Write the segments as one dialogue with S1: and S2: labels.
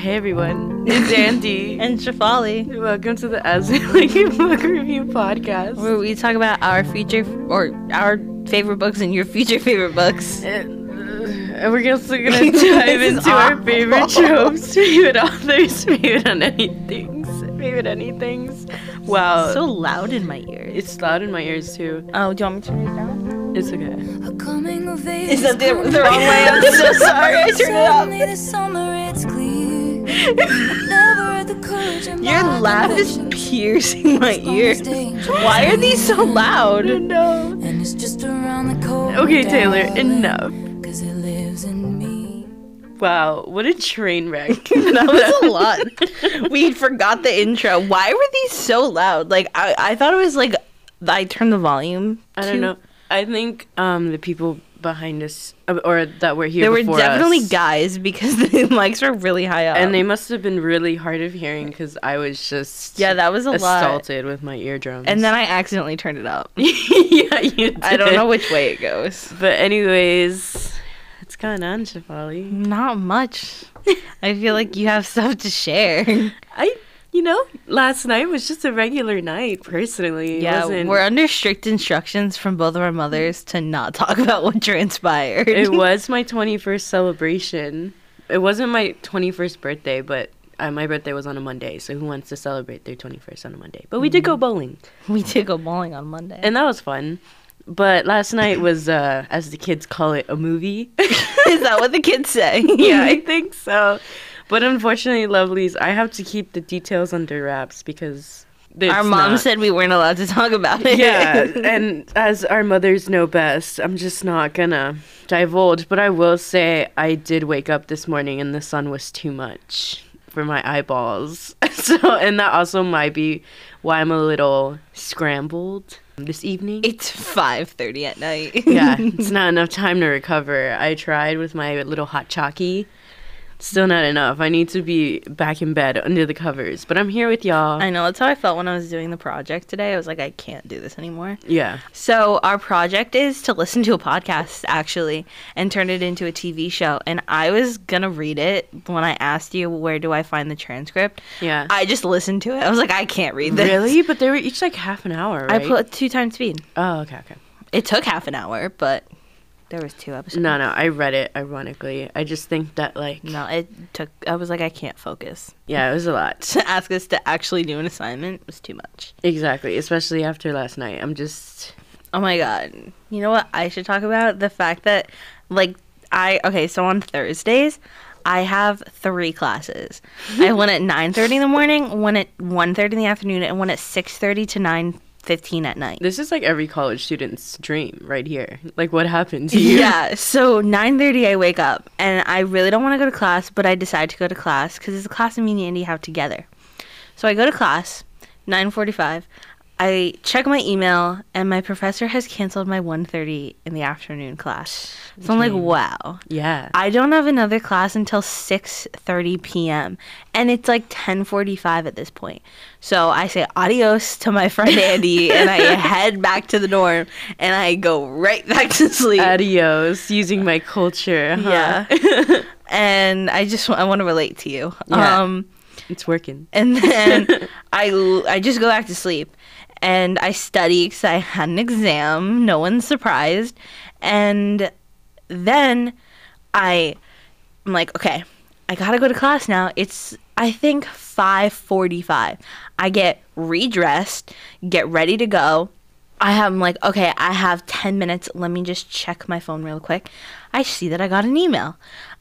S1: Hey everyone, it's Andy.
S2: and Shafali,
S1: Welcome to the As We Like Book Review Podcast.
S2: where we talk about our future or our favorite books and your future favorite books.
S1: Uh, and we're also gonna dive
S2: This is
S1: into our
S2: awful.
S1: favorite tropes, favorite authors, favorite on anythings, favorite anythings. Wow,
S2: So loud in my ears.
S1: it's loud in my ears too.
S2: Oh, do you want me to turn it down?
S1: It's okay.
S3: A coming of age
S2: Is that the, the wrong way? I'm so sorry. I turned it
S3: Suddenly
S2: Your laugh is piercing my ears. Why are these so loud?
S1: No.
S3: And it's just around the corner.
S1: Okay, Taylor, enough.
S3: Cause it lives in me.
S1: Wow, what a train wreck.
S2: that was a lot. We forgot the intro. Why were these so loud? Like I, I thought it was like I turned the volume.
S1: I
S2: too-
S1: don't know. I think um the people behind us uh, or that were here
S2: There were definitely
S1: us,
S2: guys because the mics were really high up.
S1: and they must have been really hard of hearing because I was just
S2: yeah, that was a lot.
S1: assaulted with my eardrums.
S2: And then I accidentally turned it up.
S1: yeah, you. Did.
S2: I don't know which way it goes.
S1: But anyways, what's going on, Shafali?
S2: Not much. I feel like you have stuff to share.
S1: I, you know, last night was just a regular night. Personally,
S2: yeah,
S1: wasn't-
S2: we're under strict instructions from both of our mothers to not talk about what transpired.
S1: it was my 21st celebration. It wasn't my 21st birthday, but uh, my birthday was on a Monday. So who wants to celebrate their 21st on a Monday? But we did go bowling,
S2: we did go bowling on Monday.
S1: and that was fun. But last night was, uh, as the kids call it, a movie.
S2: Is that what the kids say?
S1: yeah, I think so. But unfortunately, lovelies, I have to keep the details under wraps because
S2: our mom
S1: not-
S2: said we weren't allowed to talk about it.
S1: yeah, and as our mothers know best, I'm just not gonna divulge. But I will say, I did wake up this morning and the sun was too much for my eyeballs. So, and that also might be why I'm a little scrambled this evening.
S2: it's five thirty at night.
S1: yeah, it's not enough time to recover. I tried with my little hot chalky. Still not enough. I need to be back in bed under the covers. But I'm here with y'all.
S2: I know that's how I felt when I was doing the project today. I was like, I can't do this anymore.
S1: yeah.
S2: So our project is to listen to a podcast actually and turn it into a TV show. And I was gonna read it when I asked you where do I find the transcript.
S1: Yeah.
S2: I just listened to it. I was like, I can't read this.
S1: Really? But they were each like half an hour,
S2: I
S1: right?
S2: put two times speed.
S1: Oh, okay, okay.
S2: It took half an hour, but there was two episodes.
S1: No, no, I read it ironically. I just think that like
S2: No, it took. I was like, I can't focus.
S1: yeah, it was a lot.
S2: To ask us to actually do an assignment was too much.
S1: Exactly, especially after last night. I'm just
S2: Oh my god. You know what I should talk about? The fact that like I okay, so on Thursdays I have three classes. I have one at 9:30 in the morning, one at 1:30 in the afternoon, and one at 6:30 to 9:15 at night.
S1: this is like every college student's dream right here. Like what happened to you?
S2: Yeah, so 9:30 I wake up and I really don't want to go to class, but I decide to go to class cuz it's a class me and Andy have together. So I go to class, 9:45. I check my email and my professor has canceled my 1:30 in the afternoon class. So I'm like, "Wow.
S1: Yeah.
S2: I don't have another class until 6:30 p.m. and it's like 10:45 at this point. So I say adios to my friend Andy and I head back to the dorm and I go right back to sleep.
S1: Adios, using my culture. Huh?
S2: Yeah. and I just I want to relate to you.
S1: Yeah.
S2: Um
S1: it's working.
S2: and then I I just go back to sleep and I study because I had an exam. No one's surprised. And then I I'm like, okay, I gotta go to class now. It's I think 5:45. I get redressed, get ready to go. I have, I'm like, okay, I have 10 minutes. Let me just check my phone real quick. I see that I got an email.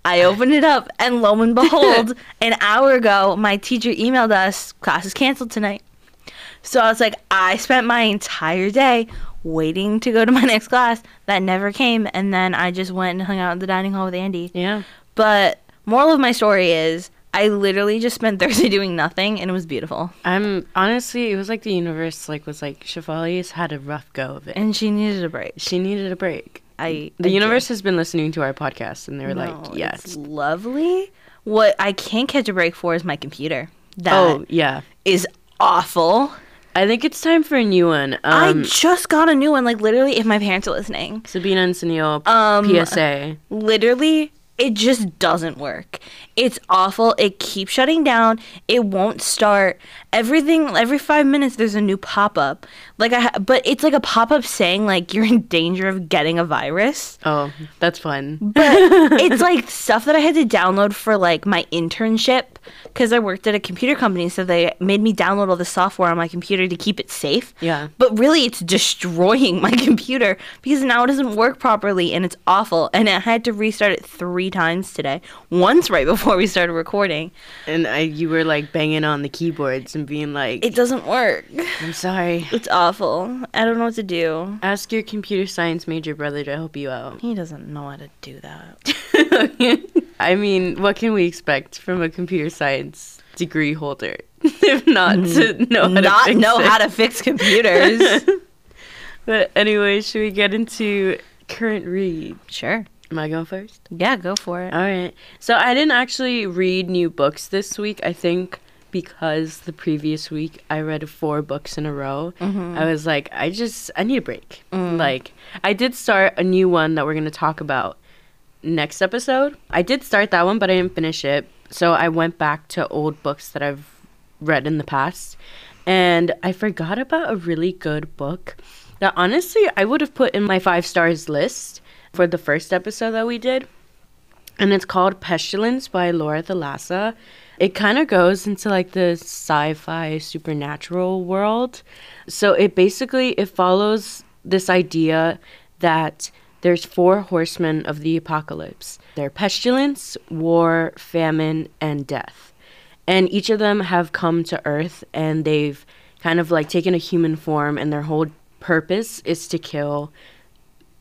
S2: I open it up, and lo and behold, an hour ago, my teacher emailed us, class is canceled tonight. So I was like, I spent my entire day waiting to go to my next class that never came. And then I just went and hung out in the dining hall with Andy.
S1: Yeah.
S2: But moral of my story is, I literally just spent Thursday doing nothing, and it was beautiful.
S1: I'm honestly, it was like the universe like was like Shafali's had a rough go of it.
S2: And she needed a break.
S1: she needed a break.
S2: I
S1: The
S2: I
S1: universe has been listening to our podcast and they were
S2: No,
S1: like, yes.
S2: it's lovely. What I can't catch a break for is my computer. That
S1: Oh, yeah.
S2: is awful.
S1: I think it's time for a new one.
S2: I
S1: Um,
S2: just got a new one. Like literally, if my parents are listening,
S1: Sabina and Sunil,
S2: Um,
S1: PSA.
S2: literally, it just doesn't work. It's awful. It keeps shutting down. It won't start. Everything every 5 minutes there's a new pop-up. Like I ha- but it's like a pop-up saying like you're in danger of getting a virus.
S1: Oh, that's fun.
S2: But it's like stuff that I had to download for like my internship because I worked at a computer company, so they made me download all the software on my computer to keep it safe.
S1: Yeah.
S2: But really, it's destroying my computer because now it doesn't work properly and it's awful. And I had to restart it three times today. Once right before we started recording.
S1: And I, you were like banging on the keyboards and being like,
S2: It doesn't work.
S1: I'm sorry.
S2: It's awful. I don't know what to do.
S1: Ask your computer science major brother to help you out.
S2: He doesn't know how to do that.
S1: I mean, what can we expect from a computer science degree holder if not mm-hmm. to know how to
S2: Not
S1: fix
S2: know
S1: it?
S2: how to fix computers.
S1: But anyway, should we get into current read?
S2: sure.
S1: Am I going first?
S2: Yeah, go for it.
S1: All right. So I didn't actually read new books this week. I think because the previous week I read four books in a row. Mm-hmm. I was like, I just I need a break. Mm. Like I did start a new one that we're gonna talk about next episode. I did start that one, but I didn't finish it. So I went back to old books that I've read in the past, and I forgot about a really good book that honestly I would have put in my five stars list for the first episode that we did and it's called Pestilence by Laura Thalassa. It kind of goes into like the sci-fi supernatural world. So it basically it follows this idea that there's four horsemen of the apocalypse. They're pestilence, war, famine, and death. And each of them have come to Earth and they've kind of like taken a human form and their whole purpose is to kill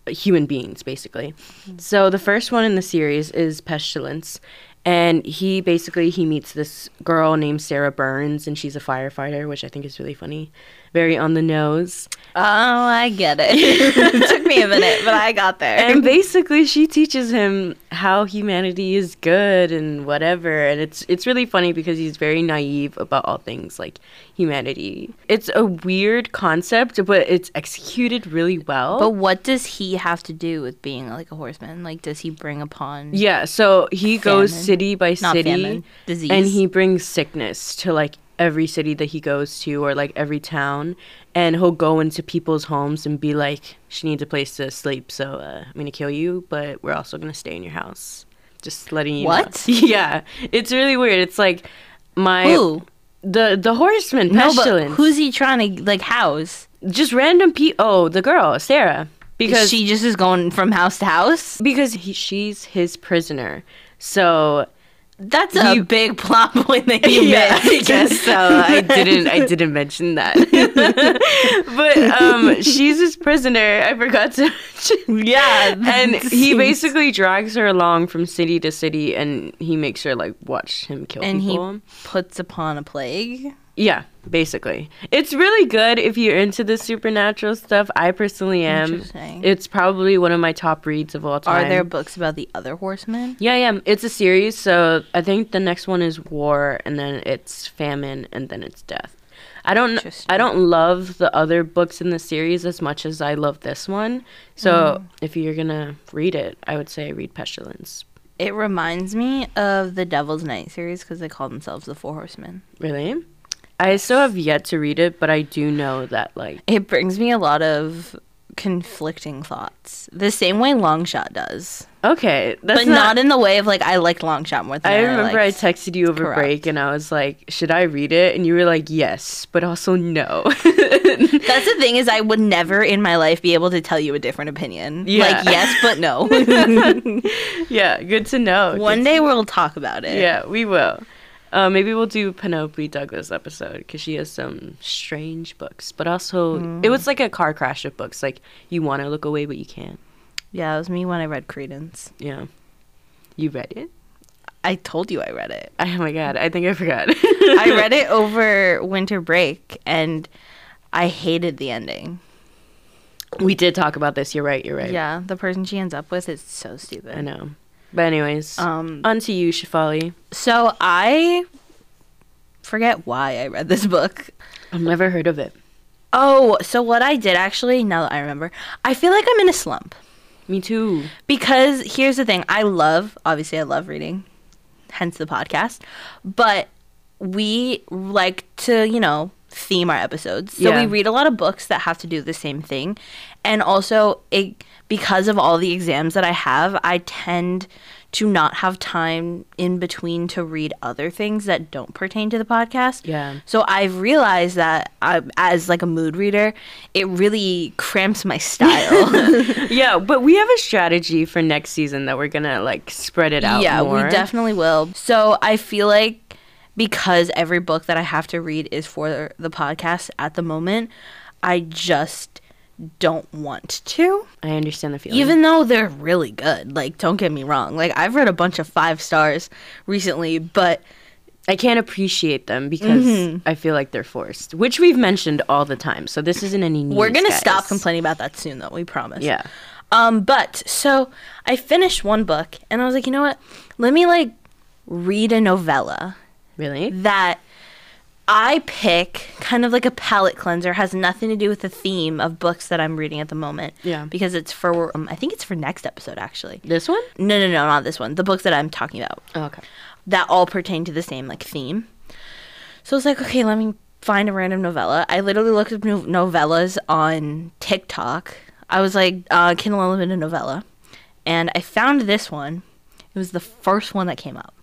S1: human beings basically mm. so the first one in the series is pestilence and he basically he meets this girl named sarah burns and she's a firefighter which i think is really funny very on the nose
S2: Oh, I get it. it took me a minute, but I got there.
S1: and basically she teaches him how humanity is good and whatever and it's it's really funny because he's very naive about all things like humanity it's a weird concept but it's executed really well
S2: but what does he have to do with being like a horseman? Like, does he bring upon
S1: Yeah, so he goes city by
S2: not
S1: city
S2: famine, disease?
S1: and he brings sickness to like every city that he goes to or like every town and he'll go into people's homes and be like she needs a place to sleep so uh, i'm gonna kill you but we're also gonna stay in your house just letting you know.
S2: What?
S1: yeah it's really weird it's like my
S2: Who?
S1: the the horseman
S2: No,
S1: pestilence
S2: who's he trying to like house?
S1: just random people oh the girl sarah because
S2: she just is going from house to house.
S1: because he, she's his prisoner so
S2: That's a
S1: He-
S2: big plot point that you
S1: yeah, I guess so. I didn't. I didn't mention that. but um, she's his prisoner. I forgot to. mention.
S2: Yeah,
S1: and he basically drags her along from city to city, and he makes her like watch him kill
S2: and
S1: people.
S2: he puts upon a plague.
S1: Yeah, basically, it's really good if you're into the supernatural stuff. I personally am. It's probably one of my top reads of all time.
S2: Are there books about the other horsemen?
S1: Yeah, yeah. It's a series, so I think the next one is war, and then it's famine, and then it's death. I don't. I don't love the other books in the series as much as I love this one. So
S2: Mm.
S1: if you're gonna read it, I would say read Pestilence.
S2: It reminds me of the Devil's Night series because they call themselves the Four Horsemen.
S1: Really? I still have yet to read it, but I do know that like
S2: It brings me a lot of conflicting thoughts, the same way Longshot does,
S1: okay, that's
S2: but not, in the way of like I liked Longshot more than
S1: I
S2: I,
S1: remember I
S2: liked-
S1: texted you over
S2: Correct.
S1: break, and I was like, "Should I read it?" And you were like, "Yes," but also no.
S2: That's the thing is I would never in my life be able to tell you a different opinion.
S1: Yeah.
S2: Like yes, but no.
S1: yeah, good to know.
S2: One
S1: Good
S2: day we'll talk about it.
S1: Yeah, we will. Uh, maybe we'll do Penelope Douglas episode because she has some strange books, but also
S2: Mm.
S1: it was like a car crash of books. Like you want to look away, but you can't.
S2: Yeah, it was me when I read Credence.
S1: Yeah, you read it.
S2: I told you I read it.
S1: Oh my god, I think I forgot.
S2: I read it over winter break and I hated the ending.
S1: We did talk about this. You're right. You're right.
S2: Yeah, the person she ends up with is so stupid.
S1: I know. But anyways,
S2: Um
S1: on to you, Shafali.
S2: so I forget why I read this book.
S1: I've never heard of it.
S2: Oh, so what I did actually, now that I remember, I feel like I'm in a slump.
S1: Me too.
S2: because here's the thing i love obviously i love reading hence the podcast but we like to you know theme our episodes so
S1: Yeah.
S2: we read a lot of books that have to do the same thing and also it because of all the exams that i have i tend to not have time in between to read other things that don't pertain to the podcast
S1: Yeah.
S2: so I've realized that I, as like a mood reader, it really cramps my style.
S1: Yeah, but we have a strategy for next season that we're gonna like spread it out.
S2: yeah,
S1: more.
S2: we definitely will. So I feel like because every book that I have to read is for the podcast at the moment, I just don't want to.
S1: I understand the feeling.
S2: Even though they're really good. Like, don't get me wrong. Like, I've read a bunch of five stars recently, but
S1: I can't appreciate them because
S2: Mm-hmm.
S1: I feel like they're forced, which we've mentioned all the time. So this isn't any news.
S2: we're gonna
S1: guys.
S2: stop complaining about that soon, though. We promise.
S1: Yeah.
S2: Um, but so I finished one book and I was like, you know what? Let me like read a novella
S1: Really?
S2: that I pick kind of like a palate cleanser, has nothing to do with the theme of books that I'm reading at the moment.
S1: Yeah.
S2: Because it's for, um, I think it's for next episode actually.
S1: This one?
S2: No, no, no, not this one. The books that I'm talking about
S1: Oh, okay.
S2: that all pertain to the same like theme. So I was like, okay, let me find a random novella. I literally looked up no- novellas on TikTok. I was like, uh, Kindle Unlimited novella, and I found this one. It was the first one that came up,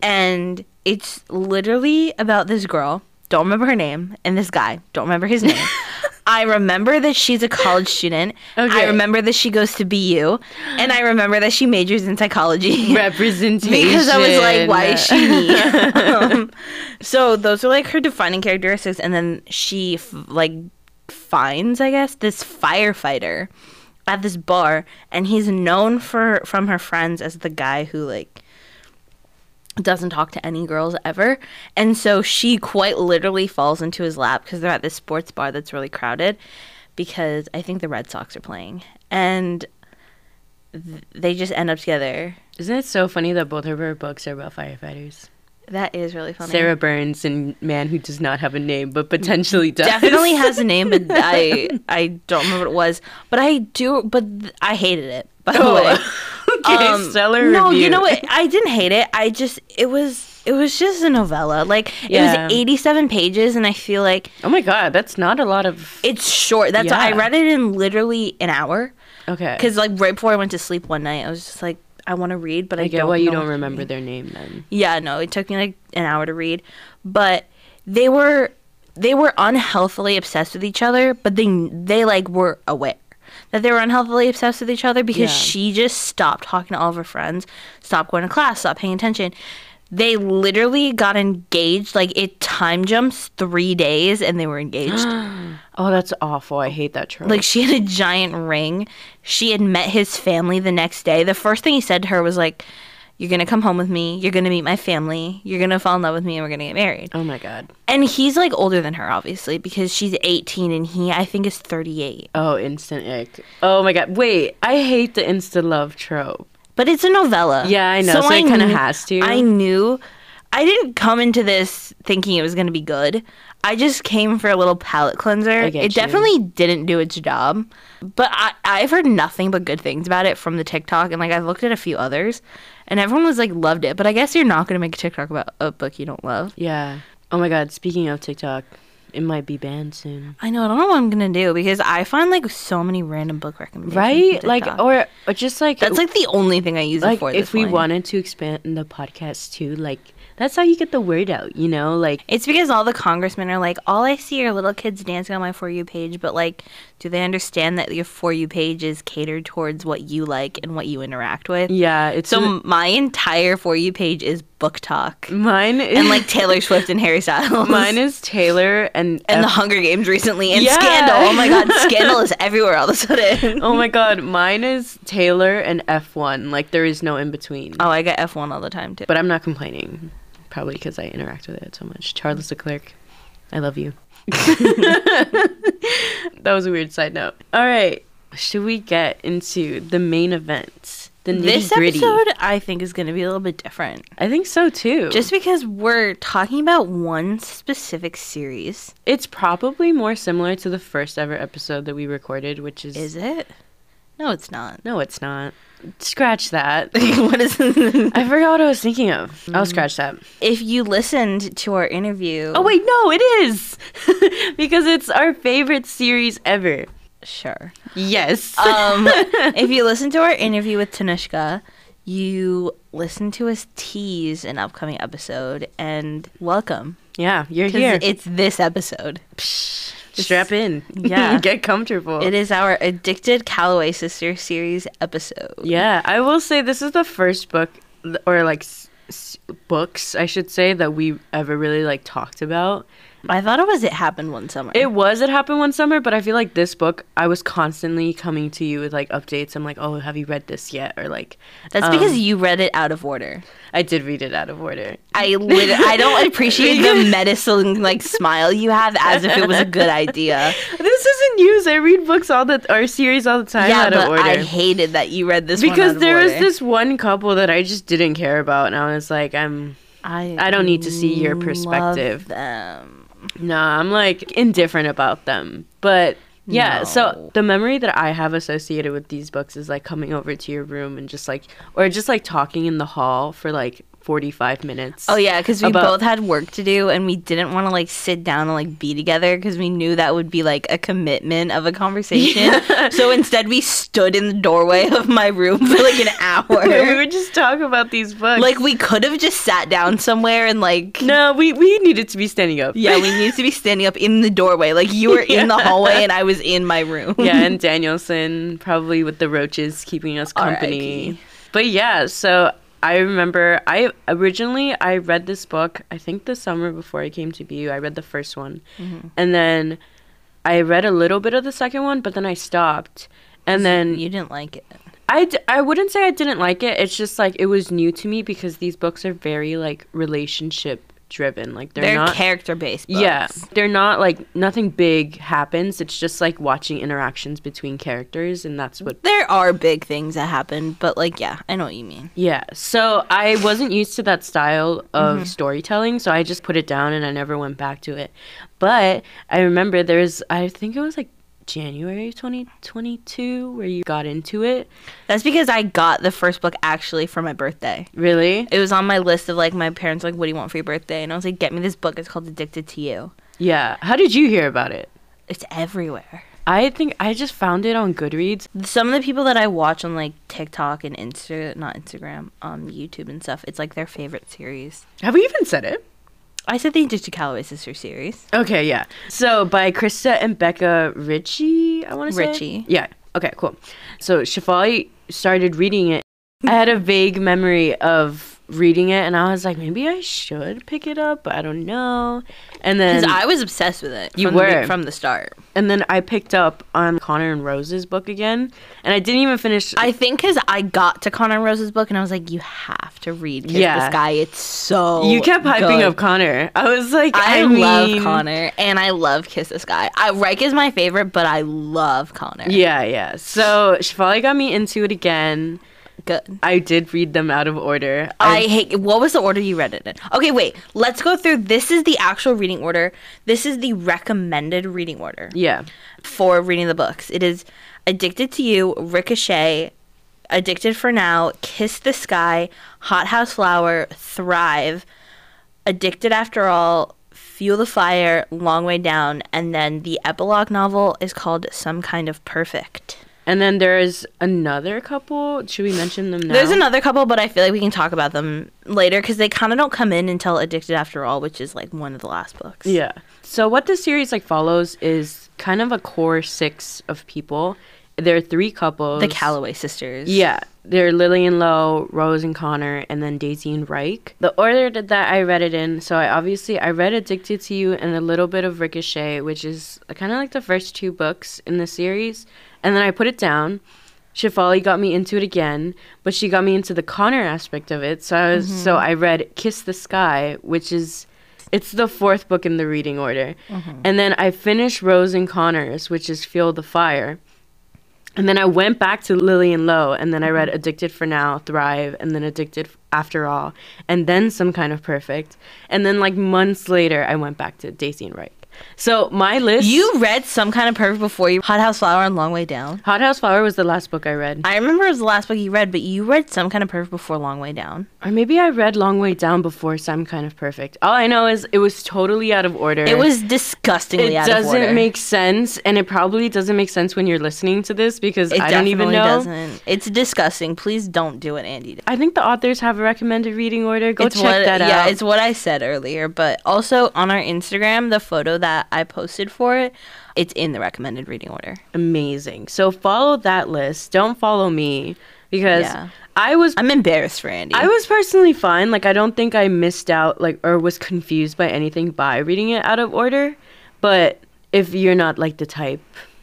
S2: and it's literally about this girl. Don't remember her name, and this guy. Don't remember his name. I remember that she's a college student.
S1: Okay.
S2: I remember that she goes to BU, and I remember that she majors in psychology.
S1: Representation.
S2: because I was like, why is she me? um, so those are like her defining characteristics, and then she f- like finds, I guess, this firefighter at this bar, and he's known for from her friends as the guy who like doesn't talk to any girls ever. And so she quite literally falls into his lap because they're at this sports bar that's really crowded because I think the Red Sox are playing. And th- they just end up together.
S1: Isn't it so funny that both of her books are about firefighters?
S2: That is really funny.
S1: Sarah Burns and Man Who Does Not Have a Name, but potentially does.
S2: definitely has a name, but I I don't remember what it was. But I do. But th- I hated it. By the oh. way,
S1: okay,
S2: Um,
S1: stellar
S2: no,
S1: review.
S2: you know what? I didn't hate it. I just it was it was just a novella. Like
S1: Yeah.
S2: it was eighty seven pages, and I feel like
S1: Oh my god, that's not a lot of.
S2: it's short. That's I read it in literally an hour
S1: Okay.
S2: because like right before I went to sleep one night, I was just like I want to read, but I,
S1: I get
S2: don't
S1: why you don't remember their name then.
S2: Yeah, no, it took me like an hour to read, but they were they were unhealthily obsessed with each other, but they they like were aware that they were unhealthily obsessed with each other because
S1: Yeah.
S2: she just stopped talking to all of her friends, stopped going to class, stopped paying attention. They literally got engaged like it time jumps 3 days and they were engaged.
S1: Oh, that's awful. I hate that trope.
S2: Like she had a giant ring. She had met his family the next day. The first thing he said to her was like, "You're gonna come home with me. You're gonna meet my family. You're gonna fall in love with me, and we're gonna get married."
S1: oh my god.
S2: And he's like older than her, obviously, because she's 18 and he, I think, is 38.
S1: Oh, instant ick. Oh my god. Wait, I hate the insta love trope.
S2: But it's a novella.
S1: Yeah, I know, so it kinda has to.
S2: I knew. I didn't come into this thinking it was gonna be good. I just came for a little palate cleanser. It
S1: you.
S2: definitely didn't do its job. But I, I've heard nothing but good things about it from the TikTok, and like I've looked at a few others, and everyone was like loved it. But I guess you're not gonna make a TikTok about a book you don't love.
S1: Yeah. Oh my god. Speaking of TikTok, it might be banned soon.
S2: I know. I don't know what I'm gonna do because I find like so many random book recommendations.
S1: Right? Like, or, or just like
S2: that's like the only thing I use it
S1: like
S2: for.
S1: if we
S2: point.
S1: wanted to expand the podcast too, like that's how you get the word out. You know, like
S2: It's because all the congressmen are like, all I see are little kids dancing on my For You page, but like, do they understand that your For You page is catered towards what you like and what you interact with?
S1: yeah. It's
S2: So
S1: so
S2: my entire For You page is book talk
S1: mine is,
S2: and like Taylor Swift and Harry Styles.
S1: mine is Taylor and
S2: and the Hunger Games recently and
S1: Yeah.
S2: Scandal. Oh my god, Scandal is everywhere all of a sudden.
S1: Oh my god, mine is Taylor and F1. Like there is no in between.
S2: Oh, I get F1 all the time too.
S1: But I'm not complaining. Probably because I interact with it so much. Charles Leclerc, I love you. that was a weird side note. All right, should we get into the main event? The
S2: this episode, I think, is going to be a little bit different.
S1: I think so too.
S2: Just because we're talking about one specific series.
S1: it's probably more similar to the first ever episode that we recorded, which is,
S2: Is it? No, it's not.
S1: No, it's not. Scratch that.
S2: what is
S1: I forgot what I was thinking of. I'll scratch that.
S2: if you listened to our interview?
S1: Oh wait, no, it is because it's our favorite series ever.
S2: sure.
S1: Yes.
S2: Um, if you listen to our interview with Tanushka, you listen to us tease an upcoming episode, and welcome.
S1: yeah, you're here.
S2: It's this episode.
S1: Strap in.
S2: Yeah.
S1: Get comfortable.
S2: It is our Addicted Calloway Sister series episode.
S1: Yeah, I will say this is the first book or like s- s- books, I should say, that we ever really like talked about.
S2: I thought it was It Happened One Summer.
S1: It was it happened one summer, but I feel like this book I was constantly coming to you with like updates. I'm like, "Oh, have you read this yet?" or like
S2: That's because
S1: um,
S2: you read it out of order.
S1: I did read it out of order.
S2: I lit- I don't appreciate the medicine like smile you have as if it was a good idea.
S1: This isn't news. I read books all the our series all the time
S2: yeah,
S1: out of
S2: but
S1: order.
S2: I hated that you read this one
S1: because
S2: out of
S1: there was this one couple that I just didn't care about, and I was like, I'm
S2: I
S1: I don't need to see your
S2: love
S1: perspective.
S2: Them.
S1: No, I'm like indifferent about them. But yeah,
S2: No.
S1: so the memory that I have associated with these books is like coming over to your room and just like, or just like talking in the hall for like 45 minutes.
S2: Oh yeah, because we
S1: About-
S2: both had work to do, and we didn't want to like sit down and like be together because we knew that would be like a commitment of a conversation. So instead, we stood in the doorway of my room for like an hour.
S1: we would just talk about these books.
S2: like we could have just sat down somewhere and like.
S1: no, we, we needed to be standing up.
S2: Yeah, we needed to be standing up in the doorway. Like you were in the hallway and I was in my room.
S1: yeah, and Danielsen probably with the roaches keeping us company.
S2: R.I.P..
S1: But yeah, so I remember I originally I read this book I think the summer before I came to BU. I read the first one,
S2: Mm-hmm.
S1: and then I read a little bit of the second one, but then I stopped. And then
S2: you didn't like it.
S1: I, d- I wouldn't say I didn't like it. It's just like it was new to me because these books are very like relationship driven. Like they're,
S2: They're,
S1: not
S2: character based.
S1: yeah, they're not like nothing big happens. It's just like watching interactions between characters, and that's what.
S2: There are big things that happen, but like yeah, I know what you mean.
S1: Yeah, so I wasn't used to that style of mm-hmm. storytelling, so I just put it down and I never went back to it. But I remember there's, I think it was like January 2022 where you got into it.
S2: That's because I got the first book actually for my birthday.
S1: Really?
S2: It was on my list of like my parents like, "What do you want for your birthday?" And I was like, "Get me this book. It's called Addicted to You."
S1: Yeah. How did you hear about it?
S2: It's everywhere.
S1: I think I just found it on Goodreads.
S2: Some of the people that I watch on like TikTok and Insta, not Instagram, um, YouTube and stuff, it's like their favorite series.
S1: Have we even said it?
S2: I said the Addicted Calloway Sister series.
S1: Okay, yeah. So by Krista and Becca Ritchie, I want to say.
S2: Ritchie.
S1: Yeah. Okay, cool. So Shafali started reading it. I had a vague memory of reading it, and I was like, maybe I should pick it up, but I don't know. And then
S2: Because I was obsessed with it.
S1: You
S2: from the
S1: were.
S2: from the start.
S1: and then I picked up on Connor and Rose's book again, and I didn't even finish.
S2: I think because I got to Connor and Rose's book and I was like, you have to read Kiss
S1: Yeah.
S2: This Guy. It's so
S1: you kept hyping
S2: good.
S1: up Connor. I was like,
S2: I,
S1: I,
S2: love
S1: mean-
S2: Connor and I love Kiss the Sky. I, Ryke is my favorite, but I love Connor.
S1: Yeah, yeah. So Shafali got me into it again.
S2: Good.
S1: I did read them out of order.
S2: I hate. What was the order you read it in? Okay, wait. Let's go through. This is the actual reading order. This is the recommended reading order
S1: yeah.
S2: for reading the books. It is Addicted to You, Ricochet, Addicted for Now, Kiss the Sky, Hot House Flower, Thrive, Addicted After All, Fuel the Fire, Long Way Down, and then the epilogue novel is called Some Kind of Perfect.
S1: And then there's another couple. Should we mention them now?
S2: There's another couple, but I feel like we can talk about them later because they kind of don't come in until Addicted After All, which is like one of the last books.
S1: Yeah. So what this series like follows is kind of a core six of people. There are three couples.
S2: The Calloway sisters.
S1: Yeah. They're Lily and Lo, Rose and Connor, and then Daisy and Ryke. The order that, that I read it in, so I obviously I read Addicted to You and a little bit of Ricochet, which is kind of like the first two books in the series. And then I put it down. Shafali got me into it again, but she got me into the Connor aspect of it. So I was so mm-hmm. I read Kiss the Sky, which is it's the fourth book in the reading order. Mm-hmm. And then I finished Rose and Connor's, which is Fuel the Fire. And then I went back to Lily and Lo, and then I read mm-hmm. Addicted for Now, Thrive, and then Addicted After All, and then Some Kind of Perfect. And then, like, months later, I went back to Daisy and Ryke. So my list.
S2: You read Some Kind of Perfect before you Hot House Flower and Long Way Down.
S1: Hot House Flower was the last book I read,
S2: I remember it was the last book you read, but you read Some Kind of Perfect before Long Way Down.
S1: or maybe I read Long Way Down before Some Kind of Perfect. All I know is it was totally out of order.
S2: It was disgustingly
S1: It
S2: out of order.
S1: It doesn't make sense, and it probably doesn't make sense when you're listening to this because
S2: It
S1: I don't even know.
S2: Doesn't. It's disgusting. Please don't do it, Andy.
S1: I think the authors have a recommended reading order. Go
S2: it's
S1: check
S2: what,
S1: that
S2: yeah,
S1: out.
S2: Yeah, it's what I said earlier. But also on our Instagram, the photo that I posted for it, it's in the recommended reading order.
S1: amazing. So follow that list. Don't follow me because
S2: Yeah.
S1: I was
S2: I'm embarrassed for Andy.
S1: I was personally fine. Like I don't think I missed out like or was confused by anything by reading it out of order. But if you're not like the type,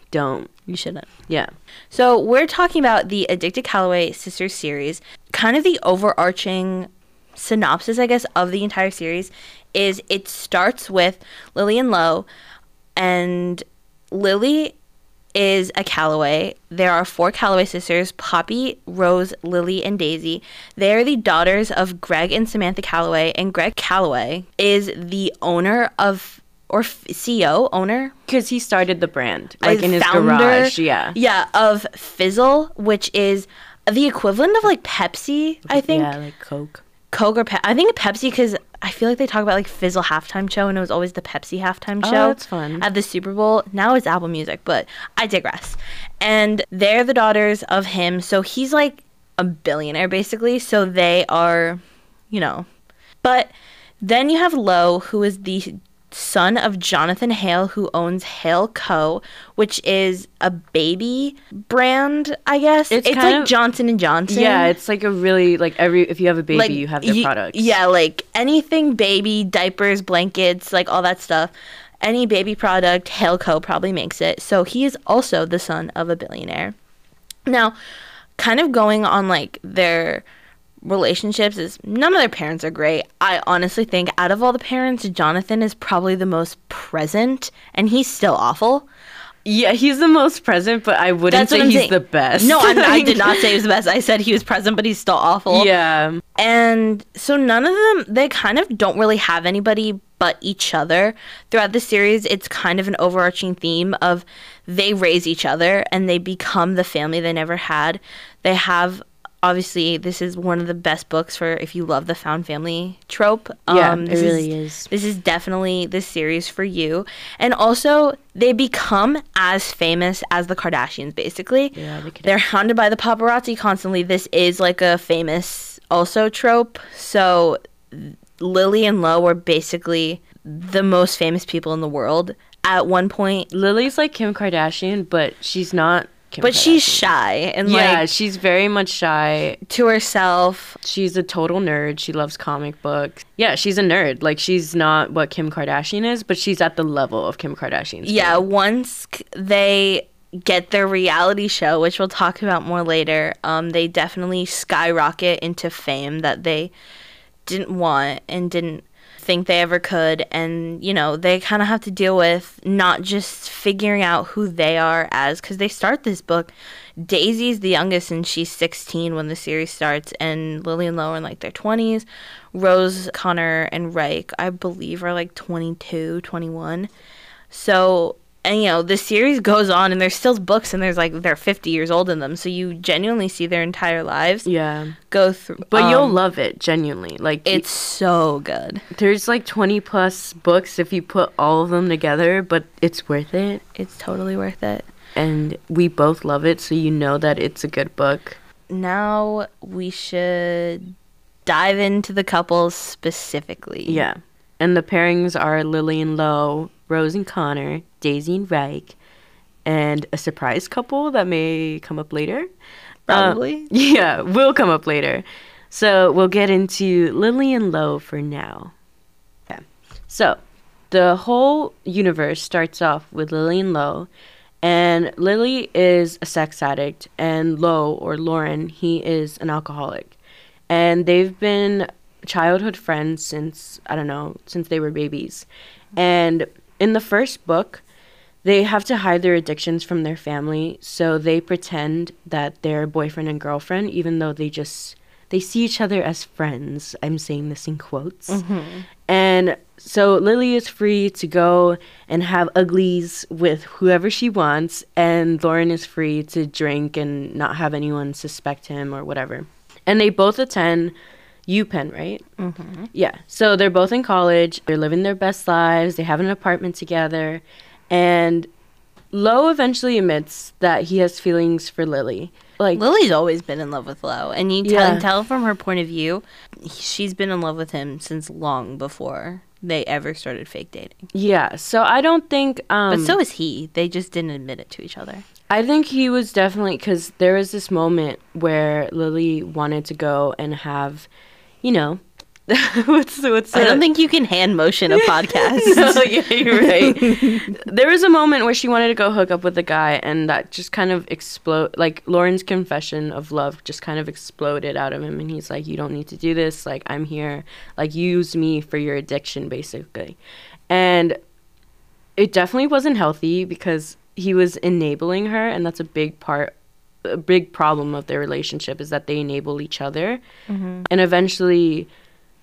S1: don't.
S2: you shouldn't.
S1: Yeah.
S2: So we're talking about the Addicted Calloway Sisters series. Kind of the overarching synopsis, I guess, of the entire series is it starts with Lily and Lo, and Lily is a Calloway. There are four Calloway sisters Poppy, Rose, Lily, and Daisy. They are the daughters of Greg and Samantha Calloway, and Greg Calloway is the owner of, or f- CEO, owner,
S1: Because he started the brand, like in his garage. Yeah.
S2: Yeah, of Fizzle, which is the equivalent of like Pepsi, I think.
S1: Yeah, like Coke.
S2: Coke or Pe- I think Pepsi because I feel like they talk about like Fizzle halftime show and it was always the Pepsi halftime
S1: oh,
S2: show.
S1: Oh, that's fun.
S2: At the Super Bowl. Now it's Apple Music, but I digress. And they're the daughters of him, so he's like a billionaire basically. So they are, you know. But then you have Lowe, who is the son of Jonathan Hale, who owns Hale Co., which is a baby brand, I guess.
S1: It's
S2: It's, like
S1: of-
S2: Johnson and Johnson
S1: Yeah, it's like a really like every if you have a baby, you have their
S2: y-
S1: products.
S2: Yeah, like anything baby, diapers, blankets, like all that stuff. Any baby product, Hale Co. probably makes it. So he is also the son of a billionaire. Now, kind of going on like their relationships is none of their parents are great. I honestly think out of all the parents, Jonathan is probably the most present and he's still awful.
S1: Yeah, he's the most present, but I wouldn't
S2: That's
S1: say he's
S2: saying.
S1: the best.
S2: No, I'm, I did not say he was the best. I said he was present, but he's still awful.
S1: Yeah.
S2: And so none of them, they kind of don't really have anybody but each other. Throughout the series, it's kind of an overarching theme of they raise each other and they become the family they never had. They have, obviously, this is one of the best books for if you love the found family trope.
S1: Yeah,
S2: Um,
S1: it
S2: this
S1: really is.
S2: This is definitely the series for you. And also, they become as famous as the Kardashians, basically.
S1: Yeah, they
S2: they're hounded by the paparazzi constantly. This is like a famous also trope. So Lily and Lo were basically the most famous people in the world at one point.
S1: Lily's like Kim Kardashian, but she's not Kim
S2: But she's shy and
S1: Yeah,
S2: like
S1: she's very much shy.
S2: to herself.
S1: She's a total nerd. She loves comic books. Yeah, she's a nerd. Like she's not what Kim Kardashian is, but she's at the level of Kim Kardashian.
S2: Yeah, once they get their reality show, which we'll talk about more later, um, they definitely skyrocket into fame that they didn't want and didn't think they ever could. And, you know, they kind of have to deal with not just figuring out who they are as, because they start this book. Daisy's the youngest and she's 16 when the series starts, and Lily and Lo are in like their 20s. Rose, Connor, and Ryke, I believe, are like 22, 21. So, and you know, the series goes on and there's still books and there's like they're 50 years old in them. So you genuinely see their entire lives
S1: Yeah.
S2: go through.
S1: But you'll
S2: um,
S1: love it, genuinely. Like
S2: It's so good.
S1: there's like 20 plus books if you put all of them together, but it's worth it.
S2: It's totally worth it.
S1: And we both love it, so you know that it's a good book.
S2: Now we should dive into the couples specifically.
S1: Yeah. And the pairings are Lily and Lo, Rose and Connor, Daisy and Ryke, and a surprise couple that may come up later. Uh,
S2: Probably.
S1: yeah, will come up later. So we'll get into Lily and Lo for now. Okay. So the whole universe starts off with Lily and Lo, and Lily is a sex addict, and Lo or Loren, he is an alcoholic, and they've been childhood friends since I don't know since they were babies, and in the first book, they have to hide their addictions from their family, so they pretend that they're boyfriend and girlfriend, even though they just they see each other as friends. I'm saying this in quotes. And so Lily is free to go and have uglies with whoever she wants, and Loren is free to drink and not have anyone suspect him or whatever. And they both attend UPenn, right? Mm-hmm. Yeah. So they're both in college. They're living their best lives. They have an apartment together, and Lo eventually admits that he has feelings for Lily. Like
S2: Lily's always been in love with Lo, and you
S1: Yeah.
S2: can tell from her point of view, she's been in love with him since long before they ever started fake dating.
S1: yeah. So I don't think. Um,
S2: But so is he. They just didn't admit it to each other.
S1: I think he was definitely because there was this moment where Lily wanted to go and have, you know, what's what's
S2: I don't think you can hand motion a podcast.
S1: no, yeah, you're right. there was a moment where she wanted to go hook up with a guy, and that just kind of explode. Like Loren's confession of love just kind of exploded out of him, and he's like, "You don't need to do this. Like I'm here. Like use me for your addiction, basically." And it definitely wasn't healthy because he was enabling her, and that's a big part. A big problem of their relationship is that they enable each other, mm-hmm. and eventually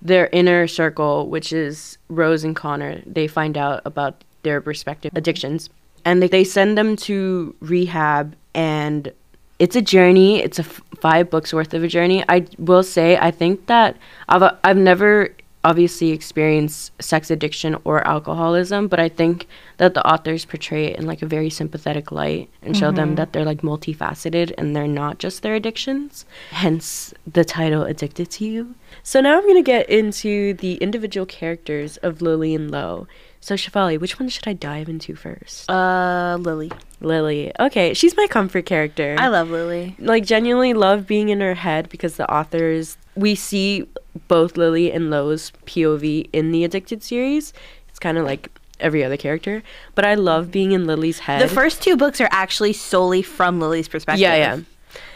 S1: their inner circle, which is Rose and Connor, they find out about their respective addictions and they, they send them to rehab and it's a journey. It's a f- five books worth of a journey. I will say, I think that I've, I've never obviously experience sex addiction or alcoholism, but I think that the authors portray it in like a very sympathetic light and show them mm-hmm. that they're like multifaceted and they're not just their addictions. Hence the title Addicted to You. So now I'm going to get into the individual characters of Lily and Lo. So Shafali, which one should I dive into first?
S2: Uh, Lily.
S1: Lily. Okay, she's my comfort character.
S2: I love Lily.
S1: like genuinely love being in her head because the authors we see both Lily and Lo's POV in the Addicted series. It's kind of like every other character, but I love being in Lily's head.
S2: The first two books are actually solely from Lily's perspective.
S1: yeah, yeah.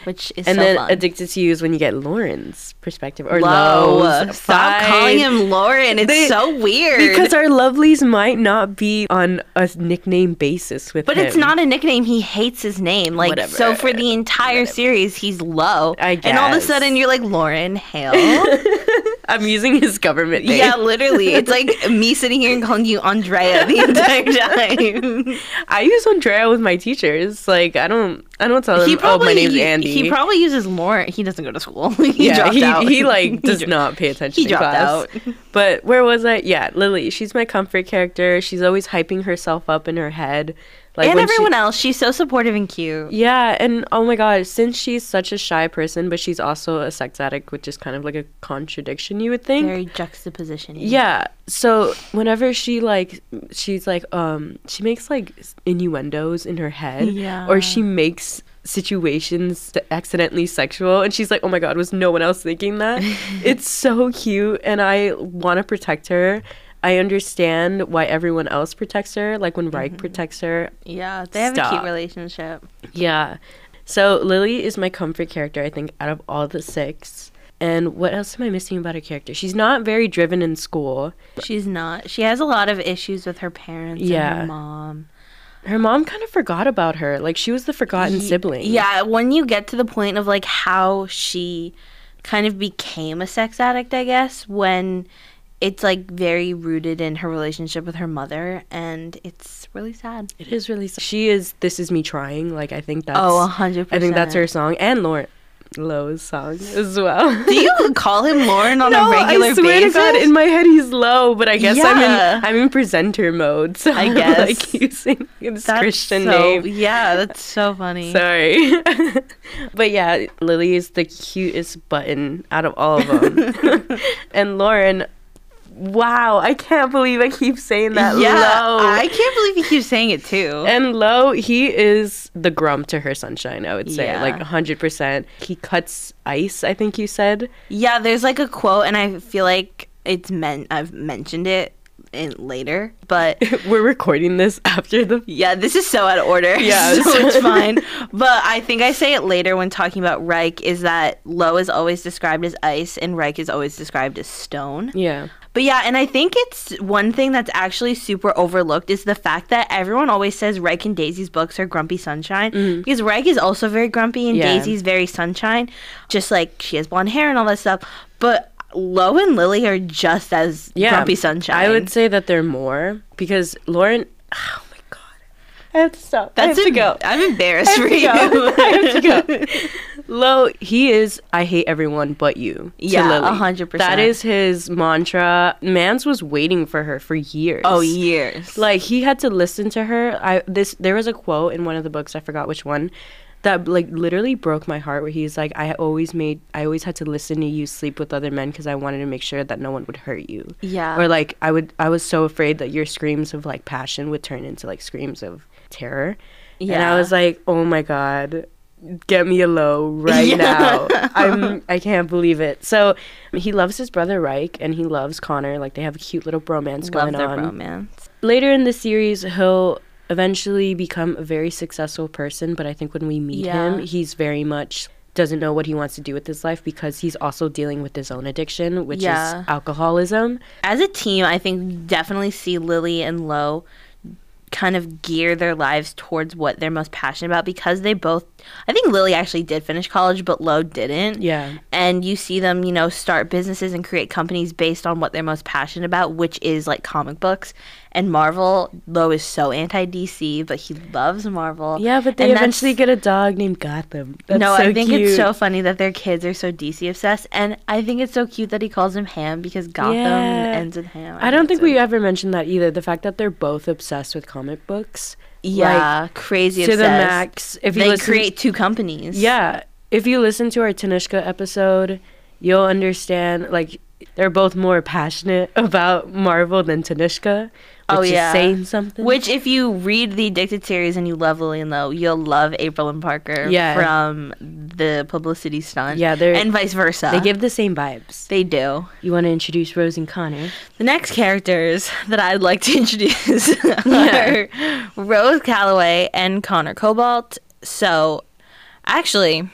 S2: Which is
S1: And
S2: so
S1: then
S2: fun.
S1: Addicted to You is when you get Loren's perspective or
S2: Lo,
S1: Lo's.
S2: stop
S1: Fine.
S2: calling him Loren. It's
S1: They-
S2: so weird.
S1: because our lovelies might not be on a nickname basis with
S2: but
S1: him.
S2: it's not a nickname. He hates his name. Like
S1: Whatever.
S2: so for the entire series, he's Lo.
S1: I guess.
S2: And all of a sudden, you're like Loren Hale.
S1: I'm using his government name.
S2: yeah, literally. It's like me sitting here and calling you Andrea the entire time.
S1: I use Andrea with my teachers. Like I don't I don't tell them
S2: he probably
S1: oh my name's Andy.
S2: He probably uses more. He doesn't go to school. he
S1: yeah,
S2: dropped
S1: he,
S2: out.
S1: he like does
S2: dro-
S1: not pay attention
S2: he dropped
S1: class.
S2: out.
S1: But where was I? Yeah, Lily. She's my comfort character. She's always hyping herself up in her head. Like
S2: and
S1: when she-
S2: everyone else, she's so supportive and cute.
S1: Yeah, and oh my god, since she's such a shy person, but she's also a sex addict, which is kind of like a contradiction, you would think.
S2: Very juxtaposition.
S1: Yeah. So whenever she like she's like um she makes like innuendos in her head
S2: Yeah.
S1: or she makes situations accidentally sexual and she's like oh my god was no one else thinking that? It's so cute and i want to protect her. I understand why everyone else protects her like when Ryke mm-hmm. protects her.
S2: Yeah, they have a cute relationship.
S1: yeah. So lily is my comfort character i think out of all the six. And what else am i missing about her character? She's not very driven in school.
S2: She's not. She has a lot of issues with her parents and
S1: Yeah.
S2: her mom.
S1: Her mom kind of forgot about her. Like she was the forgotten sibling.
S2: Yeah, when you get to the point of like how she kind of became a sex addict, I guess, when it's like very rooted in her relationship with her mother and it's really sad.
S1: It is really. Sad. She is. This is me trying. Like I think that's.
S2: Oh, a hundred
S1: I think that's her song and Loren Lo's song as well.
S2: Do you call him Loren on
S1: no,
S2: a regular basis?
S1: I swear
S2: basis?
S1: to God, in my head he's Lo, but I guess
S2: Yeah.
S1: I'm in I'm in presenter mode, so
S2: I
S1: I'm
S2: guess.
S1: like using his
S2: That's
S1: Christian
S2: so-
S1: name.
S2: Yeah, that's so funny.
S1: Sorry, but yeah, Lily is the cutest button out of all of them, and Loren. Wow, I can't believe I keep saying that.
S2: yeah,
S1: Lo.
S2: I can't believe you keep saying it too.
S1: And Lo, he is the grump to her sunshine, I would say.
S2: Yeah.
S1: Like 100%. He cuts ice, I think you said.
S2: Yeah, there's like a quote, and I feel like it's meant. I've mentioned it in later, but
S1: We're recording this after the.
S2: yeah, this is so out of order.
S1: Yeah,
S2: so
S1: it's-
S2: fine. But I think I say it later when talking about Ryke. Is that Lo is always described as ice, and Ryke is always described as stone.
S1: Yeah.
S2: But yeah, and I think it's one thing that's actually super overlooked is the fact that everyone always says Reg and Daisy's books are grumpy sunshine mm-hmm. because Reg is also very grumpy and.
S1: Yeah.
S2: Daisy's very sunshine, just like she has blonde hair and all that stuff. But Lo and Lily are just as grumpy sunshine.
S1: I would say that they're more because Loren. Oh I have to stop.
S2: That's
S1: I have to go.
S2: I'm embarrassed for you.
S1: have to go. I have to go. Lo, he is. I hate everyone but you.
S2: Yeah, a hundred percent.
S1: That is his mantra. Mans was waiting for her for years.
S2: oh, years.
S1: like he had to listen to her. I this there was a quote in one of the books. I forgot which one. That like literally broke my heart. Where he's like, I always made, I always had to listen to you sleep with other men because I wanted to make sure that no one would hurt you.
S2: Yeah.
S1: Or like I would, I was so afraid that your screams of like passion would turn into like screams of terror. And I was like, oh my god, get me a Lo right
S2: Yeah.
S1: now. I'm, I can't believe it. So he loves his brother Ryke and he loves Connor. Like they have a cute little bromance
S2: Love
S1: going
S2: their
S1: on
S2: romance.
S1: later in the series he'll eventually become a very successful person but i think when we meet
S2: Yeah.
S1: him he's very much doesn't know what he wants to do with his life because he's also dealing with his own addiction which
S2: Yeah.
S1: is alcoholism
S2: As a team, I think definitely see Lily and Lo kind of gear their lives towards what they're most passionate about because they both I think Lily actually did finish college but Lo didn't.
S1: yeah
S2: And you see them, you know, start businesses and create companies based on what they're most passionate about, which is like comic books. And Marvel, Lo is so anti DC, but he loves Marvel.
S1: yeah but they
S2: And
S1: eventually get a dog named gotham That's
S2: no,
S1: so
S2: I think
S1: cute.
S2: it's so funny that their kids are so DC obsessed, and I think it's so cute that he calls him Ham because Gotham
S1: Yeah.
S2: ends with Ham.
S1: i don't think we
S2: so-
S1: ever mentioned that either the fact that they're both obsessed with comic books
S2: yeah crazy
S1: to
S2: obsessed.
S1: the max if you
S2: They
S1: listen
S2: create two companies.
S1: Yeah. If you listen to our Tanishka episode, you'll understand like they're both more passionate about Marvel than Tanishka. Which
S2: Oh,
S1: is
S2: yeah.
S1: saying something.
S2: Which, if you read the Addicted series and you love Lily and Lo, you'll love April and Parker
S1: Yeah.
S2: from the publicity stunt.
S1: Yeah, they're-
S2: and vice versa.
S1: they give the same vibes.
S2: They do.
S1: You want to introduce Rose and Connor?
S2: The next characters that I'd like to introduce
S1: Yeah.
S2: are Rose Calloway and Connor Cobalt. So, actually,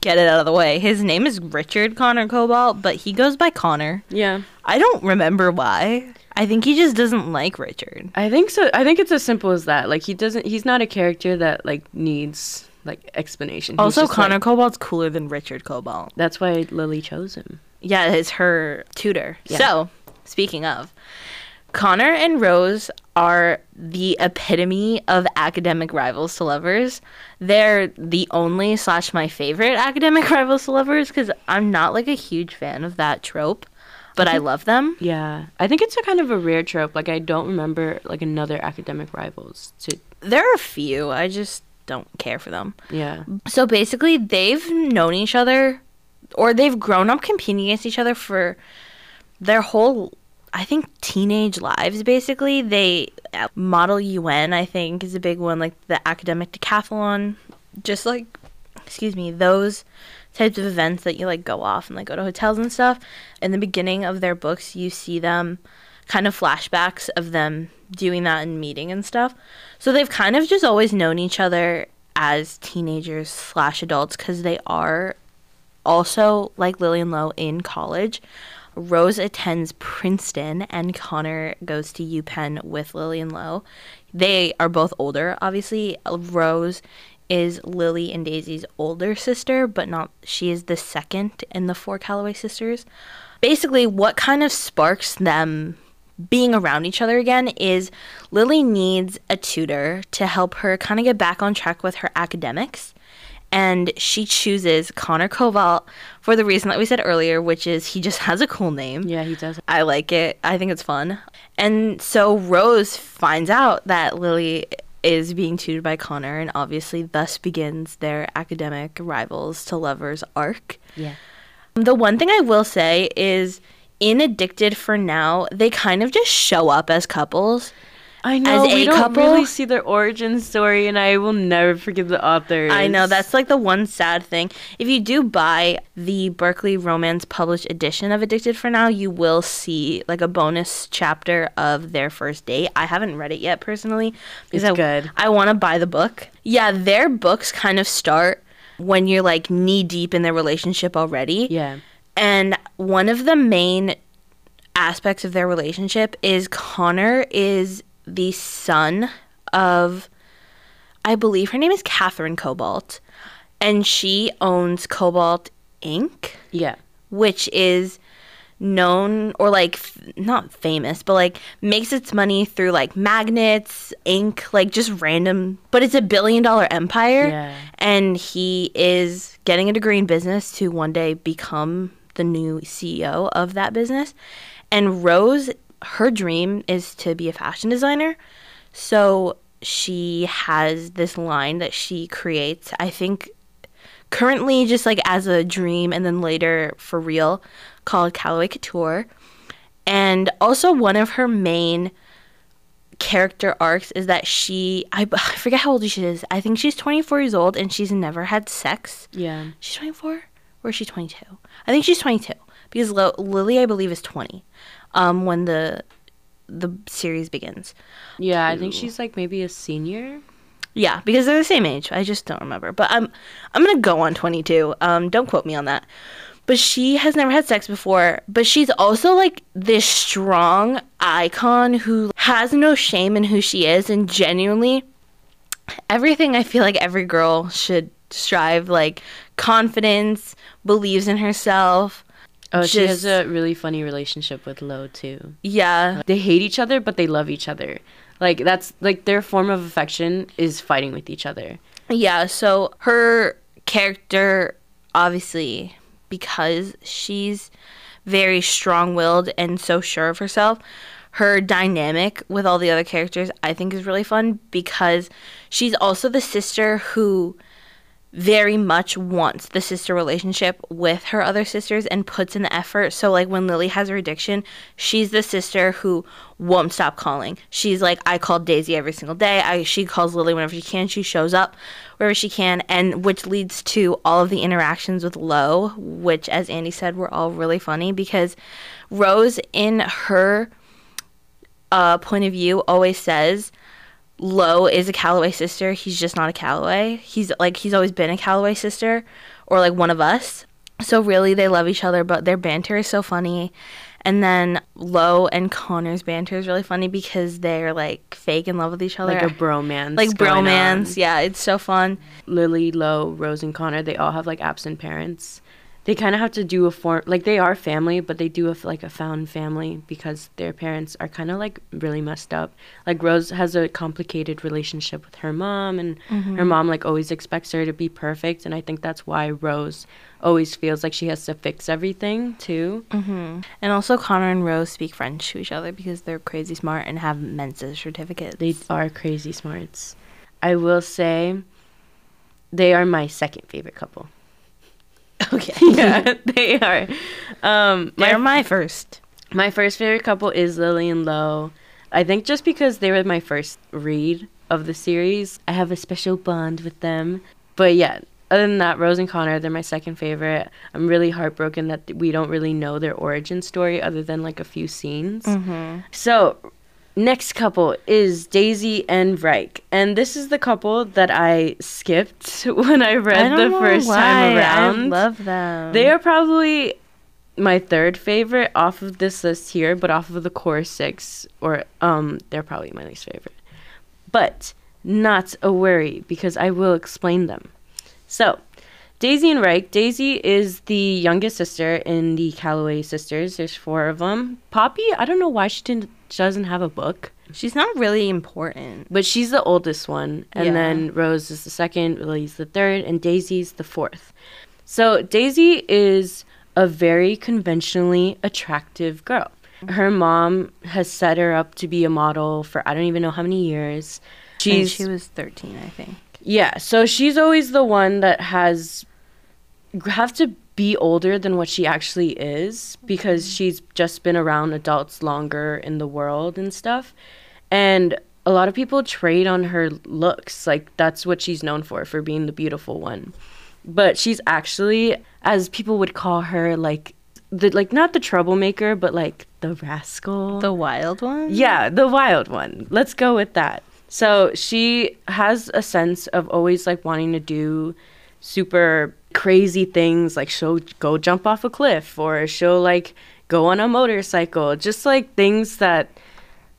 S2: get it out of the way. His name is Richard Connor Cobalt, but he goes by Connor.
S1: Yeah.
S2: I don't remember why. I think he just doesn't like Richard.
S1: I think so. I think it's as simple as that. Like he doesn't he's not a character that like needs like explanation. He's
S2: Also, Connor
S1: like-
S2: Cobalt's cooler than Richard Cobalt.
S1: that's why Lily chose him.
S2: Yeah, it's her tutor.
S1: Yeah.
S2: So, speaking of, Connor and Rose are the epitome of academic rivals to lovers. They're the only slash my favorite academic rivals to lovers because I'm not like a huge fan of that trope, but I love them.
S1: Yeah. I think it's a kind of a rare trope. Like I don't remember like another academic rivals to
S2: There are a few. I just don't care for them.
S1: yeah.
S2: So basically, they've known each other, or they've grown up competing against each other for their whole, I think, teenage lives. Basically, they uh, model UN. I think is a big one, like the academic decathlon, just like, excuse me, those types of events that you like go off and like go to hotels and stuff. In the beginning of their books, you see them kind of flashbacks of them doing that and meeting and stuff. So they've kind of just always known each other as teenagers slash adults because they are also like Lily and Lo in college. Rose attends Princeton and Connor goes to UPenn with Lily and Lo. They are both older, obviously. Rose is Lily and Daisy's older sister, but not she is the second in the four Calloway sisters. Basically, what kind of sparks them being around each other again is Lily needs a tutor to help her kind of get back on track with her academics. And she chooses Connor Cobalt for the reason that we said earlier, which is he just has a cool name.
S1: Yeah, he does.
S2: I like it. I think it's fun. And so Rose finds out that Lily is being tutored by Connor, and obviously, thus begins their academic rivals to lovers arc.
S1: Yeah.
S2: The one thing I will say is in Addicted for now, they kind of just show up as couples.
S1: I know
S2: As
S1: we
S2: a
S1: don't
S2: couple-
S1: really see their origin story, and I will never forgive the authors.
S2: I know that's like the one sad thing. If you do buy the Berkley Romance published edition of Addicted for Now, you will see like a bonus chapter of their first date. I haven't read it yet personally. because
S1: It's
S2: I,
S1: good.
S2: I want to buy the book. Yeah, their books kind of start when you're like knee deep in their relationship already.
S1: Yeah.
S2: And one of the main aspects of their relationship is Connor is the son of, I believe her name is Catherine Cobalt, and she owns Cobalt Inc.,
S1: Yeah.
S2: which is known or like f- not famous, but like makes its money through like magnets, ink, like just random, but it's a billion dollar empire.
S1: Yeah.
S2: And he is getting a degree in business to one day become the new CEO of that business. And Rose, her dream is to be a fashion designer. So she has this line that she creates. I think currently just like as a dream and then later for real called Calloway Couture. And also one of her main character arcs is that she I, I forget how old she is. I think she's 24 years old and she's never had sex.
S1: Yeah.
S2: She's 24 or is she 22? I think she's 22 because Lo- Lily I believe is 20 um when the the series begins.
S1: Yeah, I think she's like maybe a senior.
S2: Yeah, because they're the same age. I just don't remember. But I'm I'm gonna go on 22. Um, don't quote me on that. But she has never had sex before. But she's also like this strong icon who has no shame in who she is and genuinely everything I feel like every girl should strive like confidence, believes in herself.
S1: Oh, she has a really funny relationship with Lo too.
S2: Yeah.
S1: They hate each other, but they love each other. Like that's like their form of affection is fighting with each other.
S2: Yeah, so her character, obviously, because she's very strong willed and so sure of herself, her dynamic with all the other characters, I think, is really fun because she's also the sister who very much wants the sister relationship with her other sisters and puts in the effort. So like when Lily has her addiction, she's the sister who won't stop calling. She's like I call Daisy every single day. I she calls Lily whenever she can. She shows up wherever she can and which leads to all of the interactions with Lo, which as Andy said were all really funny because Rose in her uh, point of view always says Lo is a Calloway sister. He's just not a Calloway. He's like he's always been a Calloway sister or like one of us. So really they love each other, but their banter is so funny. And then Lo and Connor's banter is really funny because they're like fake in love with each other.
S1: Like a bromance.
S2: like bromance.
S1: on.
S2: Yeah, it's so fun.
S1: Lily, Lo, Rose, and Connor, they all have like absent parents. They kind of have to do a form, like they are family, but they do a, like a found family because their parents are kind of like really messed up. Like Rose has a complicated relationship with her mom, and her mm-hmm. mom like always expects her to be perfect. And I think that's why Rose always feels like she has to fix everything too. Mm-hmm.
S2: And also Connor and Rose speak French to each other because they're crazy smart and have Mensa certificates.
S1: They are crazy smarts. I will say they are my second favorite couple.
S2: okay.
S1: yeah, they are. Um, my
S2: They're my first.
S1: My first favorite couple is Lily and Lo. I think just because they were my first read of the series, I have a special bond with them. But yeah, other than that, Rose and Connor, they're my second favorite. I'm really heartbroken that we don't really know their origin story other than like a few scenes. So, next couple is Daisy and Ryke. And this is the couple that I skipped when I read the first time around.
S2: I love them.
S1: They are probably my third favorite off of this list here, but off of the core six, or um, they're probably my least favorite. But not a worry because I will explain them. So, Daisy and Ryke. Daisy is the youngest sister in the Calloway sisters. There's four of them. Poppy, I don't know why she didn't she doesn't have a book,
S2: She's not really important.
S1: but she's the oldest one, and
S2: Yeah.
S1: then Rose is the second, Lily's the third, and Daisy's the fourth. So Daisy is a very conventionally attractive girl. Her mom has set her up to be a model for I don't even know how many years.
S2: And
S1: She's
S2: she was 13, I think.
S1: yeah, so she's always the one that has have to be older than what she actually is because mm-hmm. she's just been around adults longer in the world and stuff. And a lot of people trade on her looks. Like that's what she's known for, for being the beautiful one. But she's actually as people would call her like the like not the troublemaker, but like the rascal.
S2: The wild one?
S1: Yeah, the wild one. Let's go with that. So she has a sense of always like wanting to do super crazy things, like she'll go jump off a cliff or she'll like go on a motorcycle, just like things that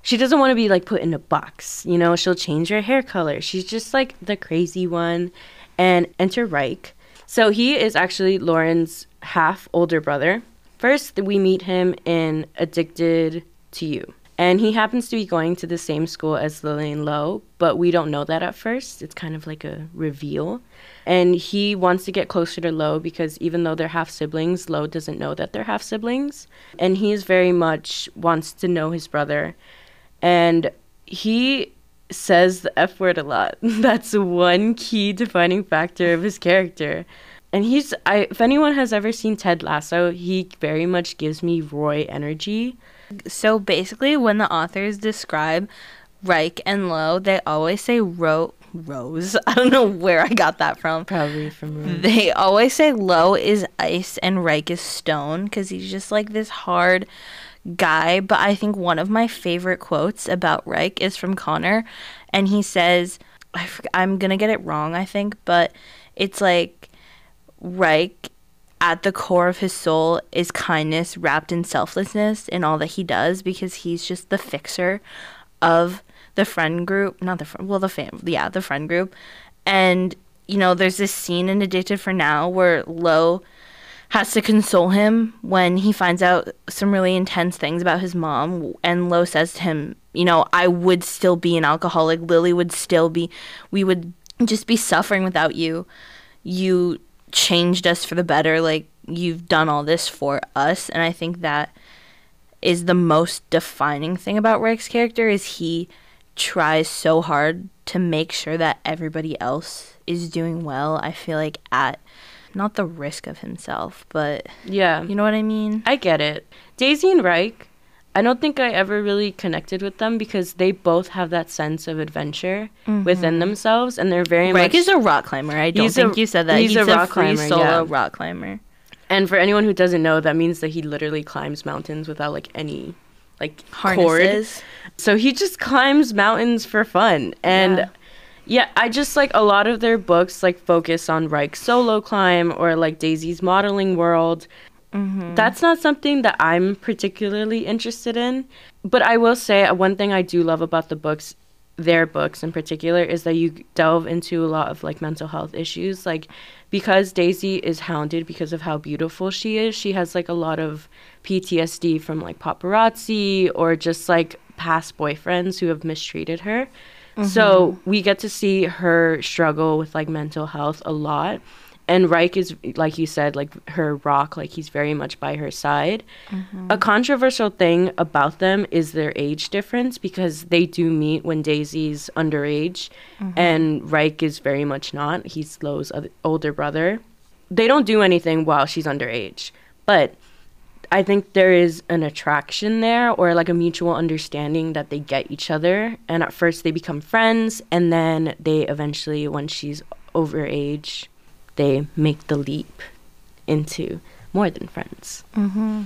S1: she doesn't want to be like put in a box. You know, she'll change her hair color. She's just like the crazy one. And enter Ryke. So he is actually Loren's half older brother. First, we meet him in Addicted to You. And he happens to be going to the same school as Lily and Lo, but we don't know that at first. It's kind of like a reveal. And he wants to get closer to Lo because even though they're half siblings, Lo doesn't know that they're half siblings. And he is very much wants to know his brother. And he says the F word a lot. That's one key defining factor of his character. And he's I if anyone has ever seen Ted Lasso, he very much gives me Roy energy.
S2: So basically, when the authors describe Ryke and Lo, they always say ro- Rose. I don't know where I got that from.
S1: Probably from Roy.
S2: They always say Lo is ice and Ryke is stone because he's just like this hard guy. But I think one of my favorite quotes about Ryke is from Connor, and he says, I forg I'm gonna get it wrong, I think, but it's like Ryke at the core of his soul is kindness wrapped in selflessness in all that he does because he's just the fixer of the friend group, not the friend, well, the fam, yeah, the friend group. And, you know, there's this scene in Addicted for Now where Lo has to console him when he finds out some really intense things about his mom. And Lo says to him, you know, I would still be an alcoholic. Lily would still be, we would just be suffering without you. You changed us for the better. Like, you've done all this for us. And I think that is the most defining thing about Ryke's character is he tries so hard to make sure that everybody else is doing well. I feel like at not the risk of himself, but
S1: Yeah.
S2: you know what I mean?
S1: I get it. Daisy and Ryke, I don't think I ever really connected with them because they both have that sense of adventure mm-hmm. within themselves and they're very
S2: Ryke
S1: much
S2: is a rock climber. I don't
S1: He's a-
S2: think you said that.
S1: he's a rock
S2: free
S1: climber,
S2: solo
S1: yeah.
S2: rock climber.
S1: And for anyone who doesn't know, that means that he literally climbs mountains without like any like cord. So he just climbs mountains for fun. And
S2: Yeah.
S1: yeah. I just like a lot of their books like focus on Ryke's solo climb or like Daisy's modeling world.
S2: Mm-hmm.
S1: That's not something that I'm particularly interested in. But I will say uh, one thing I do love about the books, their books in particular, is that you delve into a lot of like mental health issues. Like because Daisy is hounded because of how beautiful she is, she has like a lot of PTSD from like paparazzi or just like past boyfriends who have mistreated her. So we get to see her struggle with like mental health a lot. And Ryke is, like you said, like her rock, like he's very much by her side. Mm-hmm. A controversial thing about them is their age difference because they do meet when Daisy's underage mm-hmm. and Ryke is very much not. He's Lo's older brother. They don't do anything while she's underage. But I think there is an attraction there or like a mutual understanding that they get each other. And at first they become friends. And then they eventually, when she's over age, they make the leap into more than friends.
S2: Mm-hmm.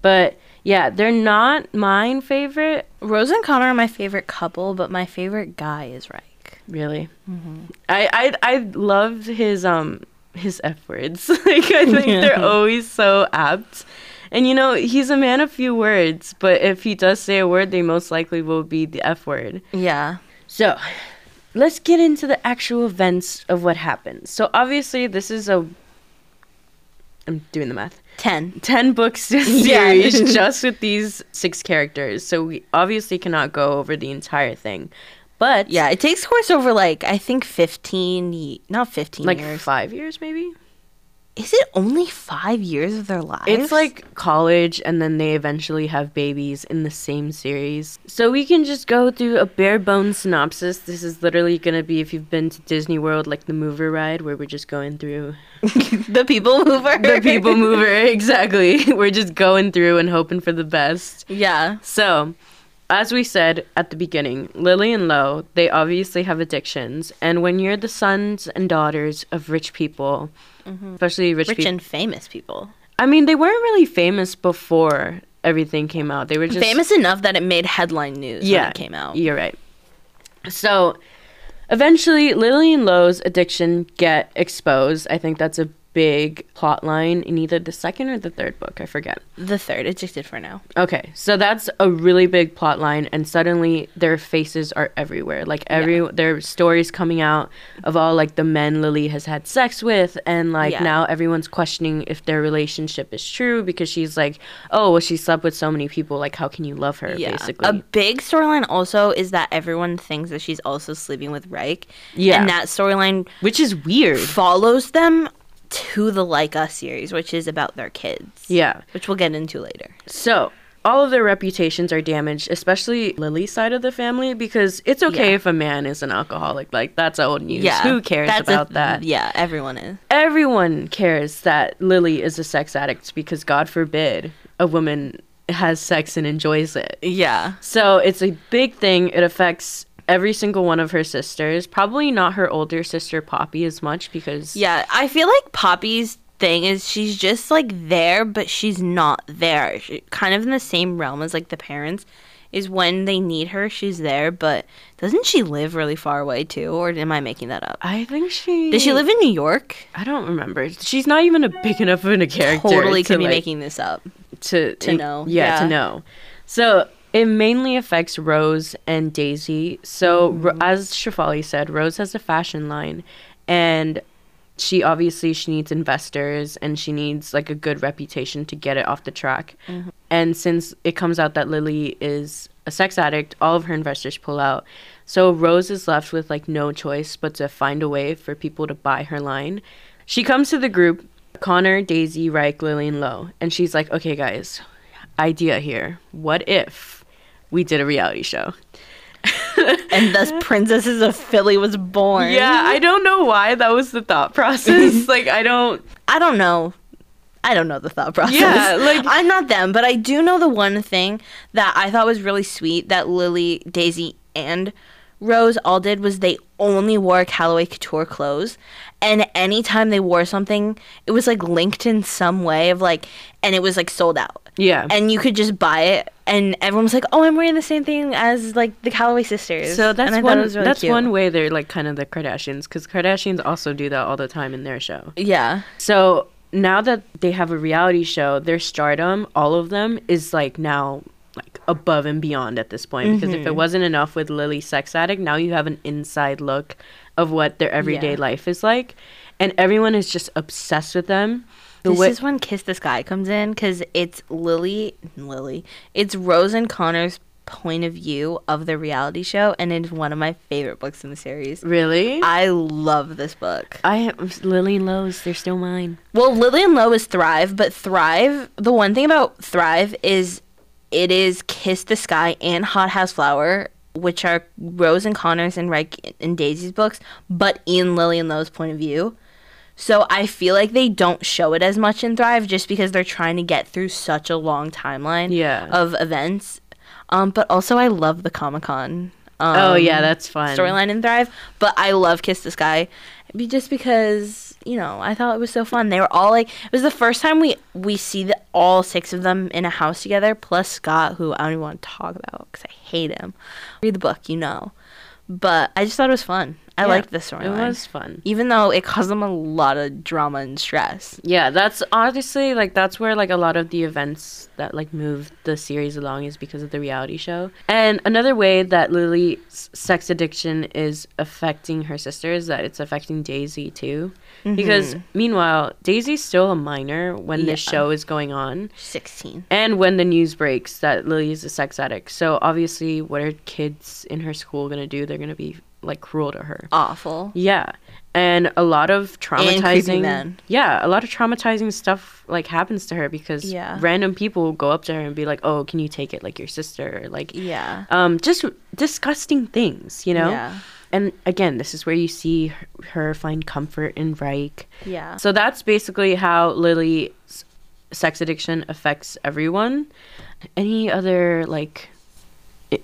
S1: But yeah, they're not mine favorite,
S2: Rose and Connor are my favorite couple, but my favorite guy is Ryke.
S1: really. I, I I loved his um his F words. like I think they're always so apt. And you know, he's a man of few words, but if he does say a word, they most likely will be the F word.
S2: Yeah.
S1: So, let's get into the actual events of what happened. So, obviously, this is a. I'm doing the math.
S2: 10.
S1: 10 books
S2: Yeah.
S1: series just with these six characters. So, we obviously cannot go over the entire thing. But,
S2: Yeah, it takes course over like, I think 15, not 15
S1: like
S2: years.
S1: five years maybe?
S2: Is it only five years of their lives?
S1: It's like college, and then they eventually have babies in the same series. So we can just go through a bare bones synopsis. This is literally gonna be if you've been to Disney World, like the mover ride, where we're just going through
S2: the people mover.
S1: the people mover. Exactly. We're just going through and hoping for the best.
S2: Yeah.
S1: So, as we said at the beginning, Lily and Lo, they obviously have addictions. And when you're the sons and daughters of rich people, Mm-hmm. especially rich,
S2: Rich
S1: people,
S2: and famous people.
S1: I mean, they weren't really famous before everything came out. They were just
S2: famous enough that it made headline news
S1: Yeah,
S2: when it came out.
S1: You're right. So, eventually, Lily and Lo's addiction get exposed. I think that's a big plot line in either the second or the third book. I forget.
S2: The third, addicted for now.
S1: Okay, so that's a really big plot line, and suddenly their faces are everywhere. Like every their stories coming out of all like the men Lily has had sex with, and like
S2: Yeah.
S1: now everyone's questioning if their relationship is true because she's like, oh, well, she slept with so many people. Like, how can you love her? Basically,
S2: A big storyline also is that everyone thinks that she's also sleeping with Ryke.
S1: Yeah.
S2: And that storyline
S1: which is weird.
S2: follows them to the Like Us series, which is about their kids.
S1: Yeah.
S2: Which we'll get into later.
S1: So all of their reputations are damaged, especially Lily's side of the family, because it's okay
S2: Yeah.
S1: if a man is an alcoholic. Like that's old news.
S2: Yeah.
S1: Who cares
S2: a-
S1: about that?
S2: Yeah, everyone is.
S1: Everyone cares that Lily is a sex addict because God forbid a woman has sex and enjoys it.
S2: Yeah.
S1: So it's a big thing. It affects every single one of her sisters. Probably not her older sister Poppy as much because
S2: Yeah, I feel like Poppy's thing is she's just like there, but she's not there. She, kind of in the same realm as like the parents. Is when they need her, she's there, but doesn't she live really far away too? Or am I making that up?
S1: I think she
S2: Does she live in New York?
S1: I don't remember. She's not even a big enough of a character.
S2: Totally
S1: to,
S2: could be
S1: like,
S2: making this up.
S1: to
S2: To know,
S1: Yeah, to know. So it mainly affects Rose and Daisy. So
S2: Mm-hmm.
S1: as Shafali said, Rose has a fashion line, and she obviously she needs investors and she needs like a good reputation to get it off the track.
S2: Mm-hmm.
S1: And since it comes out that Lily is a sex addict, all of her investors pull out. So Rose is left with like no choice but to find a way for people to buy her line. She comes to the group, Connor, Daisy, Ryke, Lily, and Lo, and she's like, "Okay, guys, idea here. What if we did a reality show?"
S2: And thus Princesses of Philly was born.
S1: Yeah, I don't know why that was the thought process. like, I don't.
S2: I don't know. I don't know the thought process.
S1: Yeah, like-
S2: I'm not them, but I do know the one thing that I thought was really sweet that Lily, Daisy, and Rose all did was they only wore Calloway Couture clothes, and anytime they wore something, it was like linked in some way of like, and it was like sold out.
S1: Yeah.
S2: And you could just buy it, and everyone was like, "Oh, I'm wearing the same thing as like the Calloway sisters."
S1: so that's one.
S2: Really
S1: that's
S2: cute.
S1: one way they're like kind of the Kardashians, because Kardashians also do that all the time in their show.
S2: Yeah.
S1: So now that they have a reality show, their stardom, all of them, is like now like above and beyond at this point. Because if it mm-hmm. wasn't enough with Lily Sex Addict, now you have an inside look of what their everyday
S2: Yeah.
S1: life is like, and everyone is just obsessed with them. The
S2: This
S1: way-
S2: is when Kiss the Sky comes in because it's Lily, Lily, it's Rose and Connor's point of view of the reality show, and it's one of my favorite books in the series.
S1: really.
S2: I love this book.
S1: I have Lily and Lo's. They're still mine.
S2: Well, Lily and Lo is Thrive, but Thrive, the one thing about Thrive is it is Kiss the Sky and Hot House Flower, which are Rose and Connor's and Ryke and Daisy's books, but in Lily and Lo's point of view. So I feel like they don't show it as much in Thrive just because they're trying to get through such a long timeline
S1: Yeah.
S2: of events. Um, but also I love the Comic Con. Um,
S1: oh yeah, that's fun.
S2: storyline in Thrive, but I love Kiss the Sky, just because you know I thought it was so fun. They were all like, it was the first time we we see the, all six of them in a house together, plus Scott, who I don't even want to talk about because I hate him. Read the book, you know, but I just thought it was fun. I
S1: Yeah,
S2: liked the storyline.
S1: It
S2: storyline,
S1: was fun.
S2: even though it caused them a lot of drama and stress.
S1: Yeah, that's honestly like that's where like a lot of the events that like move the series along is because of the reality show. And another way that Lily's sex addiction is affecting her sister is that it's affecting Daisy too. Mm-hmm. Because meanwhile, Daisy's still a minor when this show is going on.
S2: Sixteen.
S1: And when the news breaks that Lily is a sex addict. So obviously what are kids in her school gonna do? They're gonna be like cruel to her.
S2: Awful.
S1: Yeah. And a lot of traumatizing
S2: men.
S1: Yeah, a lot of traumatizing stuff like happens to her because
S2: Yeah.
S1: random people go up to her and be like, "Oh, can you take it like your sister?" Or, like
S2: Yeah.
S1: um just disgusting things, you know?
S2: Yeah.
S1: And again, this is where you see her- her find comfort in Ryke.
S2: Yeah.
S1: So that's basically how Lily's sex addiction affects everyone. Any other like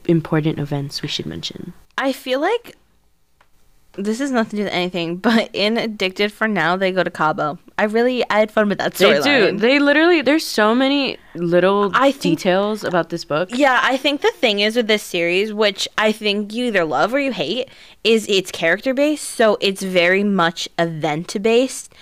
S1: important events we should mention?
S2: I feel like this has nothing to do with anything, but in Addicted for now, they go to Cabo. I really, I had fun with that storyline.
S1: They do. They literally. There's so many little
S2: I think-
S1: details about this book.
S2: Yeah, I think the thing is with this series, which I think you either love or you hate, is it's character based. So it's very much event based.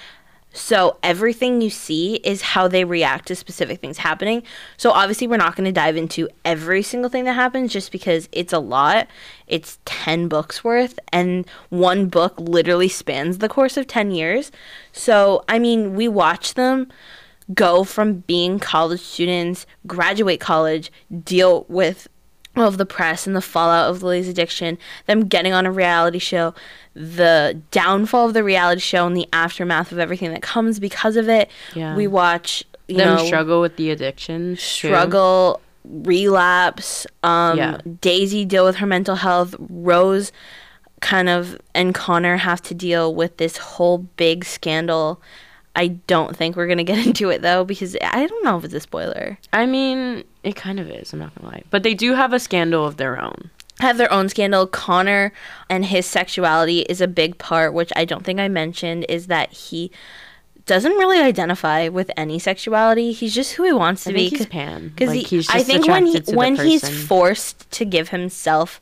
S2: So everything you see is how they react to specific things happening. So obviously we're not going to dive into every single thing that happens just because it's a lot. It's 10 books worth and one book literally spans the course of 10 years. So I mean, we watch them go from being college students, graduate college, deal with of the press and the fallout of Lily's addiction, them getting on a reality show, the downfall of the reality show and the aftermath of everything that comes because of it.
S1: Yeah.
S2: We watch you
S1: Them
S2: know,
S1: struggle with the addiction. too.
S2: struggle, relapse, um,
S1: Yeah.
S2: Daisy deal with her mental health, Rose kind of and Connor have to deal with this whole big scandal. I don't think we're gonna get into it though because I don't know if it's a spoiler.
S1: I mean, it kind of is. I'm not gonna lie, but they do have a scandal of their own.
S2: have their own scandal. Connor and his sexuality is a big part, which I don't think I mentioned, is that he doesn't really identify with any sexuality. He's just who he wants to
S1: I
S2: be.
S1: think he's pan.
S2: Because
S1: Like, he's
S2: I think when he,
S1: attracted to the
S2: when he's forced to give himself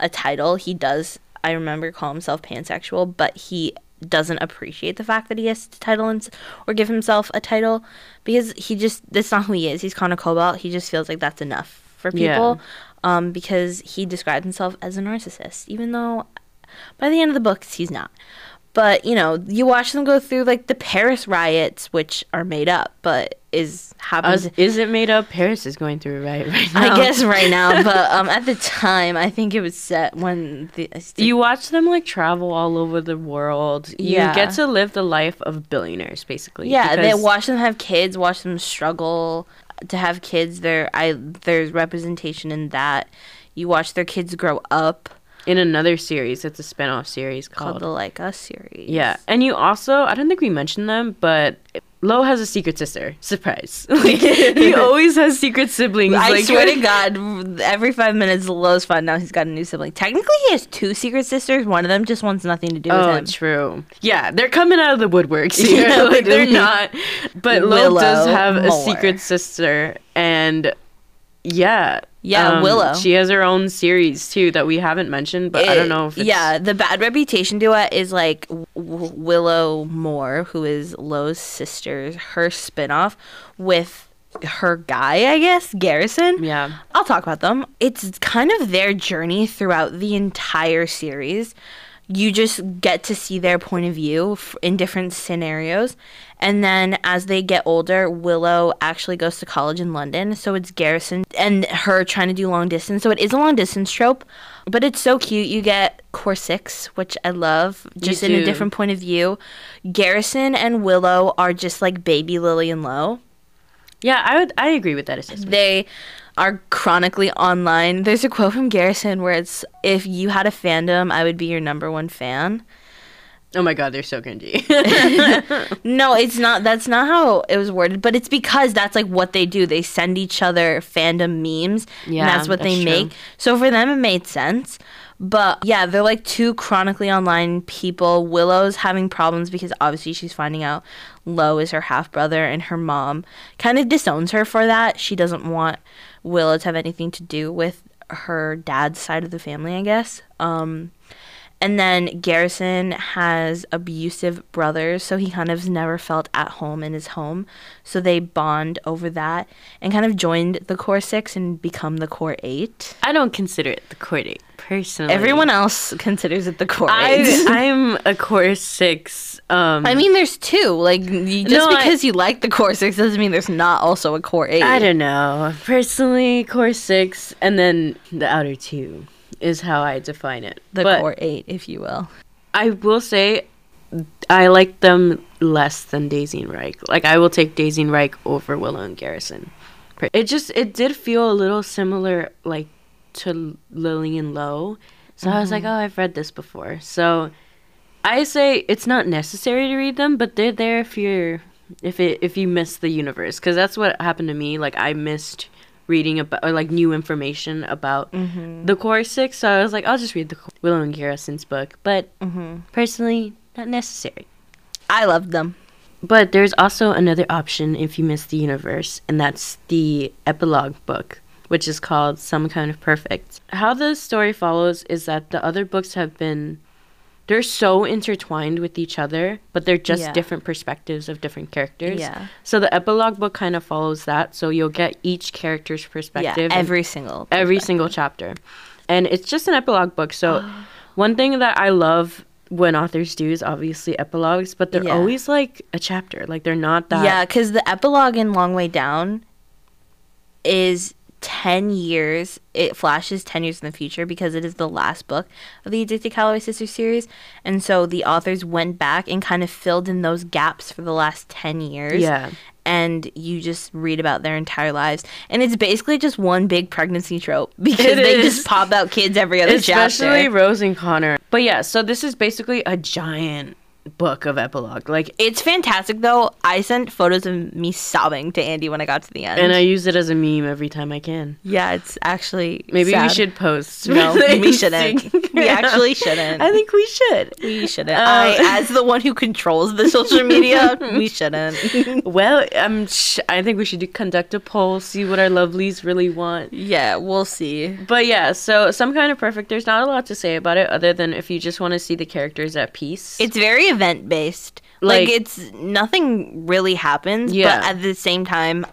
S2: a title, he does. I remember call himself pansexual, but he doesn't appreciate the fact that he has to title him or give himself a title because he just that's not who he is. He's Connor Cobalt. He just feels like that's enough for
S1: Yeah.
S2: people um, because he describes himself as a narcissist, even though by the end of the books he's not. But you know, you watch them go through like the Paris riots, which are made up, but is happens.
S1: Is it made up? Paris is going through it right right now.
S2: I guess right now, but um, at the time, I think it was set when the
S1: You watch them like travel all over the world. You
S2: Yeah.
S1: get to live the life of billionaires, basically.
S2: yeah, they watch them have kids, watch them struggle to have kids. There, I there's representation in that. You watch their kids grow up,
S1: in another series. It's a spin-off series
S2: called
S1: called.
S2: the Like Us series.
S1: yeah, and you also I don't think we mentioned them, but Lo has a secret sister. Surprise! like, he always has secret siblings.
S2: I
S1: like,
S2: swear to God, every five minutes, Lo's find out he's got a new sibling. Technically, he has two secret sisters. One of them just wants nothing to do with it.
S1: Oh,
S2: him.
S1: true. Yeah, they're coming out of the woodworks here.
S2: Yeah,
S1: like they're not. But Lo does have a secret sister, and yeah,
S2: Yeah,
S1: um,
S2: Willow.
S1: She has her own series too that we haven't mentioned, but I don't know if it's,
S2: yeah, the bad reputation to is like w- w- Willow Moore, who is Lo's sister, her spinoff with her guy, I guess, Garrison.
S1: yeah.
S2: I'll talk about them. It's kind of their journey throughout the entire series. You just get to see their point of view f- in different scenarios. And then as they get older, Willow actually goes to college in London. So it's Garrison and her trying to do long distance. So it is a long distance trope, but it's so cute. You get Core 6, which I love, just in a different point of view. Garrison and Willow are just like baby Lily and Lo
S1: Yeah, I would. I agree with that assessment.
S2: they are chronically online. There's a quote from Garrison where it's if you had a fandom, I would be your number one fan.
S1: Oh my god, they're so cringy.
S2: No, it's not that's not how it was worded, but it's because that's like what they do. They send each other fandom memes.
S1: Yeah,
S2: and that's what they
S1: that's
S2: make. So for them it made sense. But yeah, they're like two chronically online people. Willow's having problems because obviously she's finding out Lo is her half brother and her mom kind of disowns her for that. She doesn't want Willow to have anything to do with her dad's side of the family, I guess. Um and then Garrison has abusive brothers, so he kind of never felt at home in his home. So they bond over that and kind of joined the Core Six and become the Core Eight.
S1: I don't consider it the core date personally.
S2: Everyone else considers it the Core
S1: I,
S2: Eight.
S1: I'm a core six. Um,
S2: I mean, there's two. Like, you, just
S1: No, I-
S2: because you like the Core Six doesn't mean there's not also a Core Eight.
S1: I don't know. Personally, core six, and then the outer two is how I define it.
S2: the
S1: but
S2: Core Eight, if you will.
S1: I will say, I like them less than Daisy and Ryke. Like I will take Daisy and Ryke over Willow and Garrison. It just it did feel a little similar, like to Lily and Lo. So I was like, mm-hmm. oh, I've read this before. So I say it's not necessary to read them, but they're there if you're if it if you miss the universe, because that's what happened to me. Like I missed reading about or like new information about mm-hmm. the core six. So I was like, I'll just read the Willow and Garrison's book. But mm-hmm. personally, not necessary.
S2: I loved them.
S1: But there's also another option if you miss the universe, and that's the epilogue book, which is called Some Kind of Perfect. How the story follows is that the other books have been they're so intertwined with each other, but they're just
S2: Yeah.
S1: different perspectives of different characters.
S2: Yeah.
S1: So the epilogue book kind of follows that. So you'll get each character's perspective.
S2: Yeah, every single.
S1: every single chapter. And it's just an epilogue book. So one thing that I love when authors do is obviously epilogues, but they're
S2: Yeah.
S1: always like a chapter. Like they're not that
S2: Yeah, because the epilogue in Long Way Down is 10 years. It flashes 10 years in the future because it is the last book of the Addicted Calloway Sisters series. And so the authors went back and kind of filled in those gaps for the last 10 years.
S1: Yeah.
S2: And you just read about their entire lives. And it's basically just one big pregnancy trope because
S1: It
S2: they
S1: is.
S2: just pop out kids every other
S1: Especially
S2: chapter.
S1: Especially Rose and Connor. But yeah, so this is basically a giant book of epilogue. Like
S2: It's fantastic though. I sent photos of me sobbing to Andy when I got to the end.
S1: and I use it as a meme every time I can.
S2: Yeah, it's actually
S1: Maybe we should post.
S2: No, we shouldn't. We actually shouldn't.
S1: I think we should.
S2: we shouldn't.
S1: Um,
S2: I, as the one who controls the social media, we shouldn't.
S1: Well, um, sh- I think we should do, conduct a poll, see what our lovelies really want.
S2: yeah, we'll see.
S1: But yeah, so some kind of perfect. There's not a lot to say about it other than if you just want to see the characters at peace.
S2: It's very event based. Like,
S1: Like-
S2: it's nothing really happens,
S1: Yeah.
S2: but at the same time,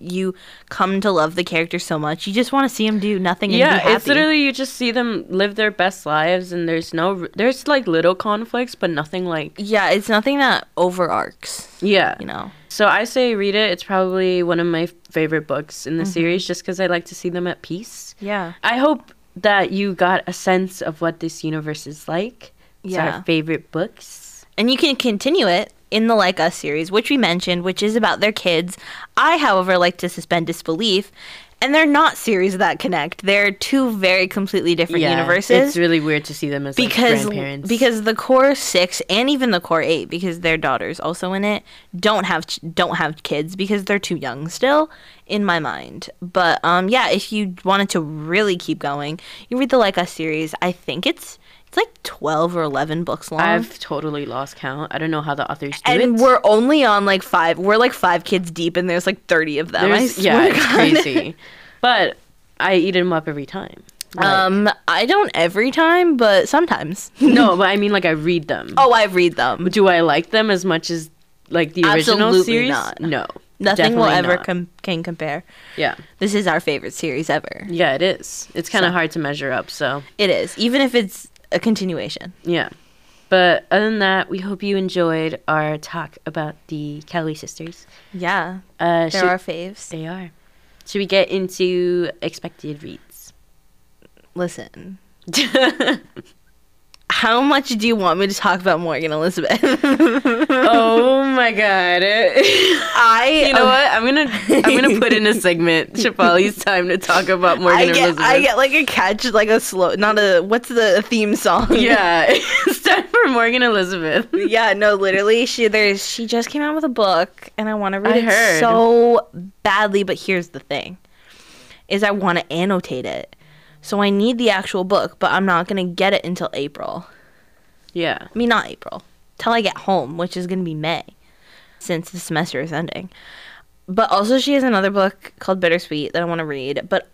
S2: you come to love the character so much. You just want to see them do nothing and be
S1: yeah, it's literally you just see them live their best lives, and there's no there's like little conflicts, but nothing like
S2: yeah, it's nothing that overarcs.
S1: yeah.
S2: You know.
S1: So I say read it. It's probably one of my favorite books in the
S2: Mm-hmm.
S1: series, just because I like to see them at peace.
S2: Yeah.
S1: I hope that you got a sense of what this universe is like. It's
S2: Yeah.
S1: our favorite books.
S2: And you can continue it in the Like Us series, which we mentioned, which is about their kids. I, however, like to suspend disbelief. And they're not series that connect. They're two very completely different universes.
S1: It's really weird to see them as
S2: because
S1: like, grandparents.
S2: because the core six and even the core eight because their daughters also in it don't have ch- don't have kids because they're too young still in my mind but um yeah if you wanted to really keep going you read the like us series i think it's it's like 12 or 11 books long
S1: I've totally lost count. I don't know how the authors do
S2: and
S1: it.
S2: we're only on like five we're like five kids deep and there's like 30 of them I
S1: There's-
S2: swear
S1: yeah, it's
S2: God.
S1: crazy. but I eat them up every time. Like-
S2: um i don't every time but sometimes
S1: no, but I mean like I read them.
S2: oh i read them
S1: Do I like them as much as like the original
S2: Absolutely
S1: series?
S2: not.
S1: No.
S2: nothing will ever com- can compare
S1: Yeah.
S2: This is our favorite series ever.
S1: Yeah, it is. It's kind of
S2: So-
S1: hard to measure up, so
S2: It is, even if it's a continuation.
S1: yeah. But other than that, we hope you enjoyed our talk about the Kelly sisters.
S2: Yeah,
S1: Uh,
S2: they're our faves.
S1: they are. Should we get into expected reads?
S2: Listen, how much do you want me to talk about Morgan Elizabeth?
S1: oh my god.
S2: I,
S1: You know what? I'm gonna I'm gonna put in a segment. Shafali's time to talk about Morgan
S2: I get,
S1: Elizabeth.
S2: I get like a catch, like a slow, not a. What's the theme song?
S1: yeah, it's time for Morgan Elizabeth.
S2: yeah, no, literally, she there's she just came out with a book, and I want to read
S1: I
S2: it
S1: heard.
S2: so badly. But here's the thing: is I want to annotate it, so I need the actual book, but I'm not gonna get it until April.
S1: Yeah.
S2: I mean, not April, till I get home, which is gonna be May, since the semester is ending. But also, she has another book called Bittersweet that I want to read. But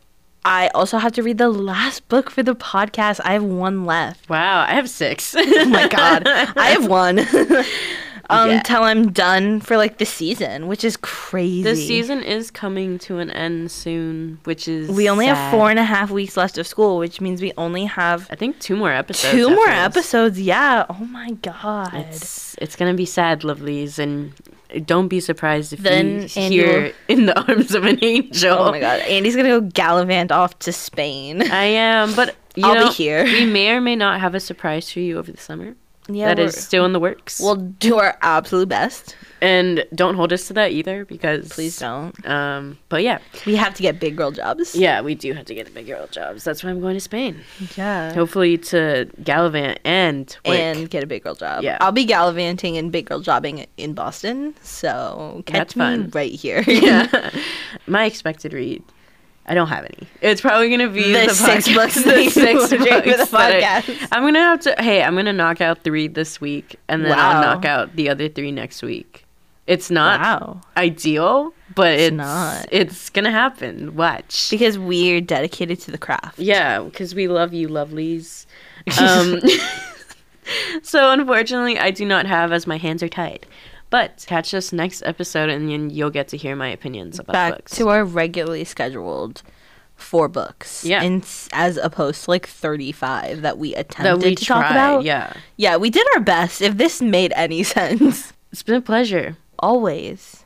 S2: I also have to read the last book for the podcast. I have one left.
S1: Wow, I have six.
S2: Oh my god, I have one. um,
S1: Yeah.
S2: till I'm done for like the season, which is crazy.
S1: the season is coming to an end soon, which is
S2: We only have four and a half weeks left of school, which means we only have
S1: I think two more episodes.
S2: two more episodes. Yeah. Oh my god.
S1: It's it's gonna be sad, lovelies, and don't be surprised if
S2: Then
S1: you
S2: Andy
S1: hear
S2: will-
S1: in the arms of an angel.
S2: Oh my god, Andy's gonna go gallivant off to Spain.
S1: I am, but you
S2: I'll be here.
S1: we may or may not have a surprise for you over the summer.
S2: Yeah,
S1: that still in the works.
S2: We'll do our absolute best.
S1: and don't hold us to that either, because
S2: Please don't.
S1: Um, but yeah,
S2: We have to get big girl jobs.
S1: yeah, we do have to get big girl jobs. That's why I'm going to Spain.
S2: Yeah.
S1: Hopefully to gallivant and.
S2: And get a big girl job.
S1: Yeah.
S2: I'll be gallivanting and big girl jobbing in Boston. So catch
S1: That's
S2: me
S1: fun.
S2: right here.
S1: yeah, my expected read. I don't have any. It's probably gonna be
S2: The
S1: the,
S2: six
S1: podcast-
S2: books
S1: The six
S2: would read the
S1: books I-
S2: podcast.
S1: I'm gonna have to. Hey, I'm gonna knock out three this week, and then I'll knock out the other three next week. It's not
S2: Wow.
S1: ideal, but it's,
S2: not.
S1: It's gonna happen. Watch.
S2: Because we're dedicated to the craft.
S1: Yeah, because we love you, lovelies. Um, so unfortunately, I do not have as my hands are tied. But catch us next episode, and then you'll get to hear my opinions about
S2: Back
S1: books.
S2: to our regularly scheduled four books.
S1: Yeah.
S2: In, as opposed to like 35 that we attempted
S1: that we
S2: to talk about.
S1: Yeah,
S2: Yeah, we did our best. If this made any sense.
S1: it's been a pleasure.
S2: Always.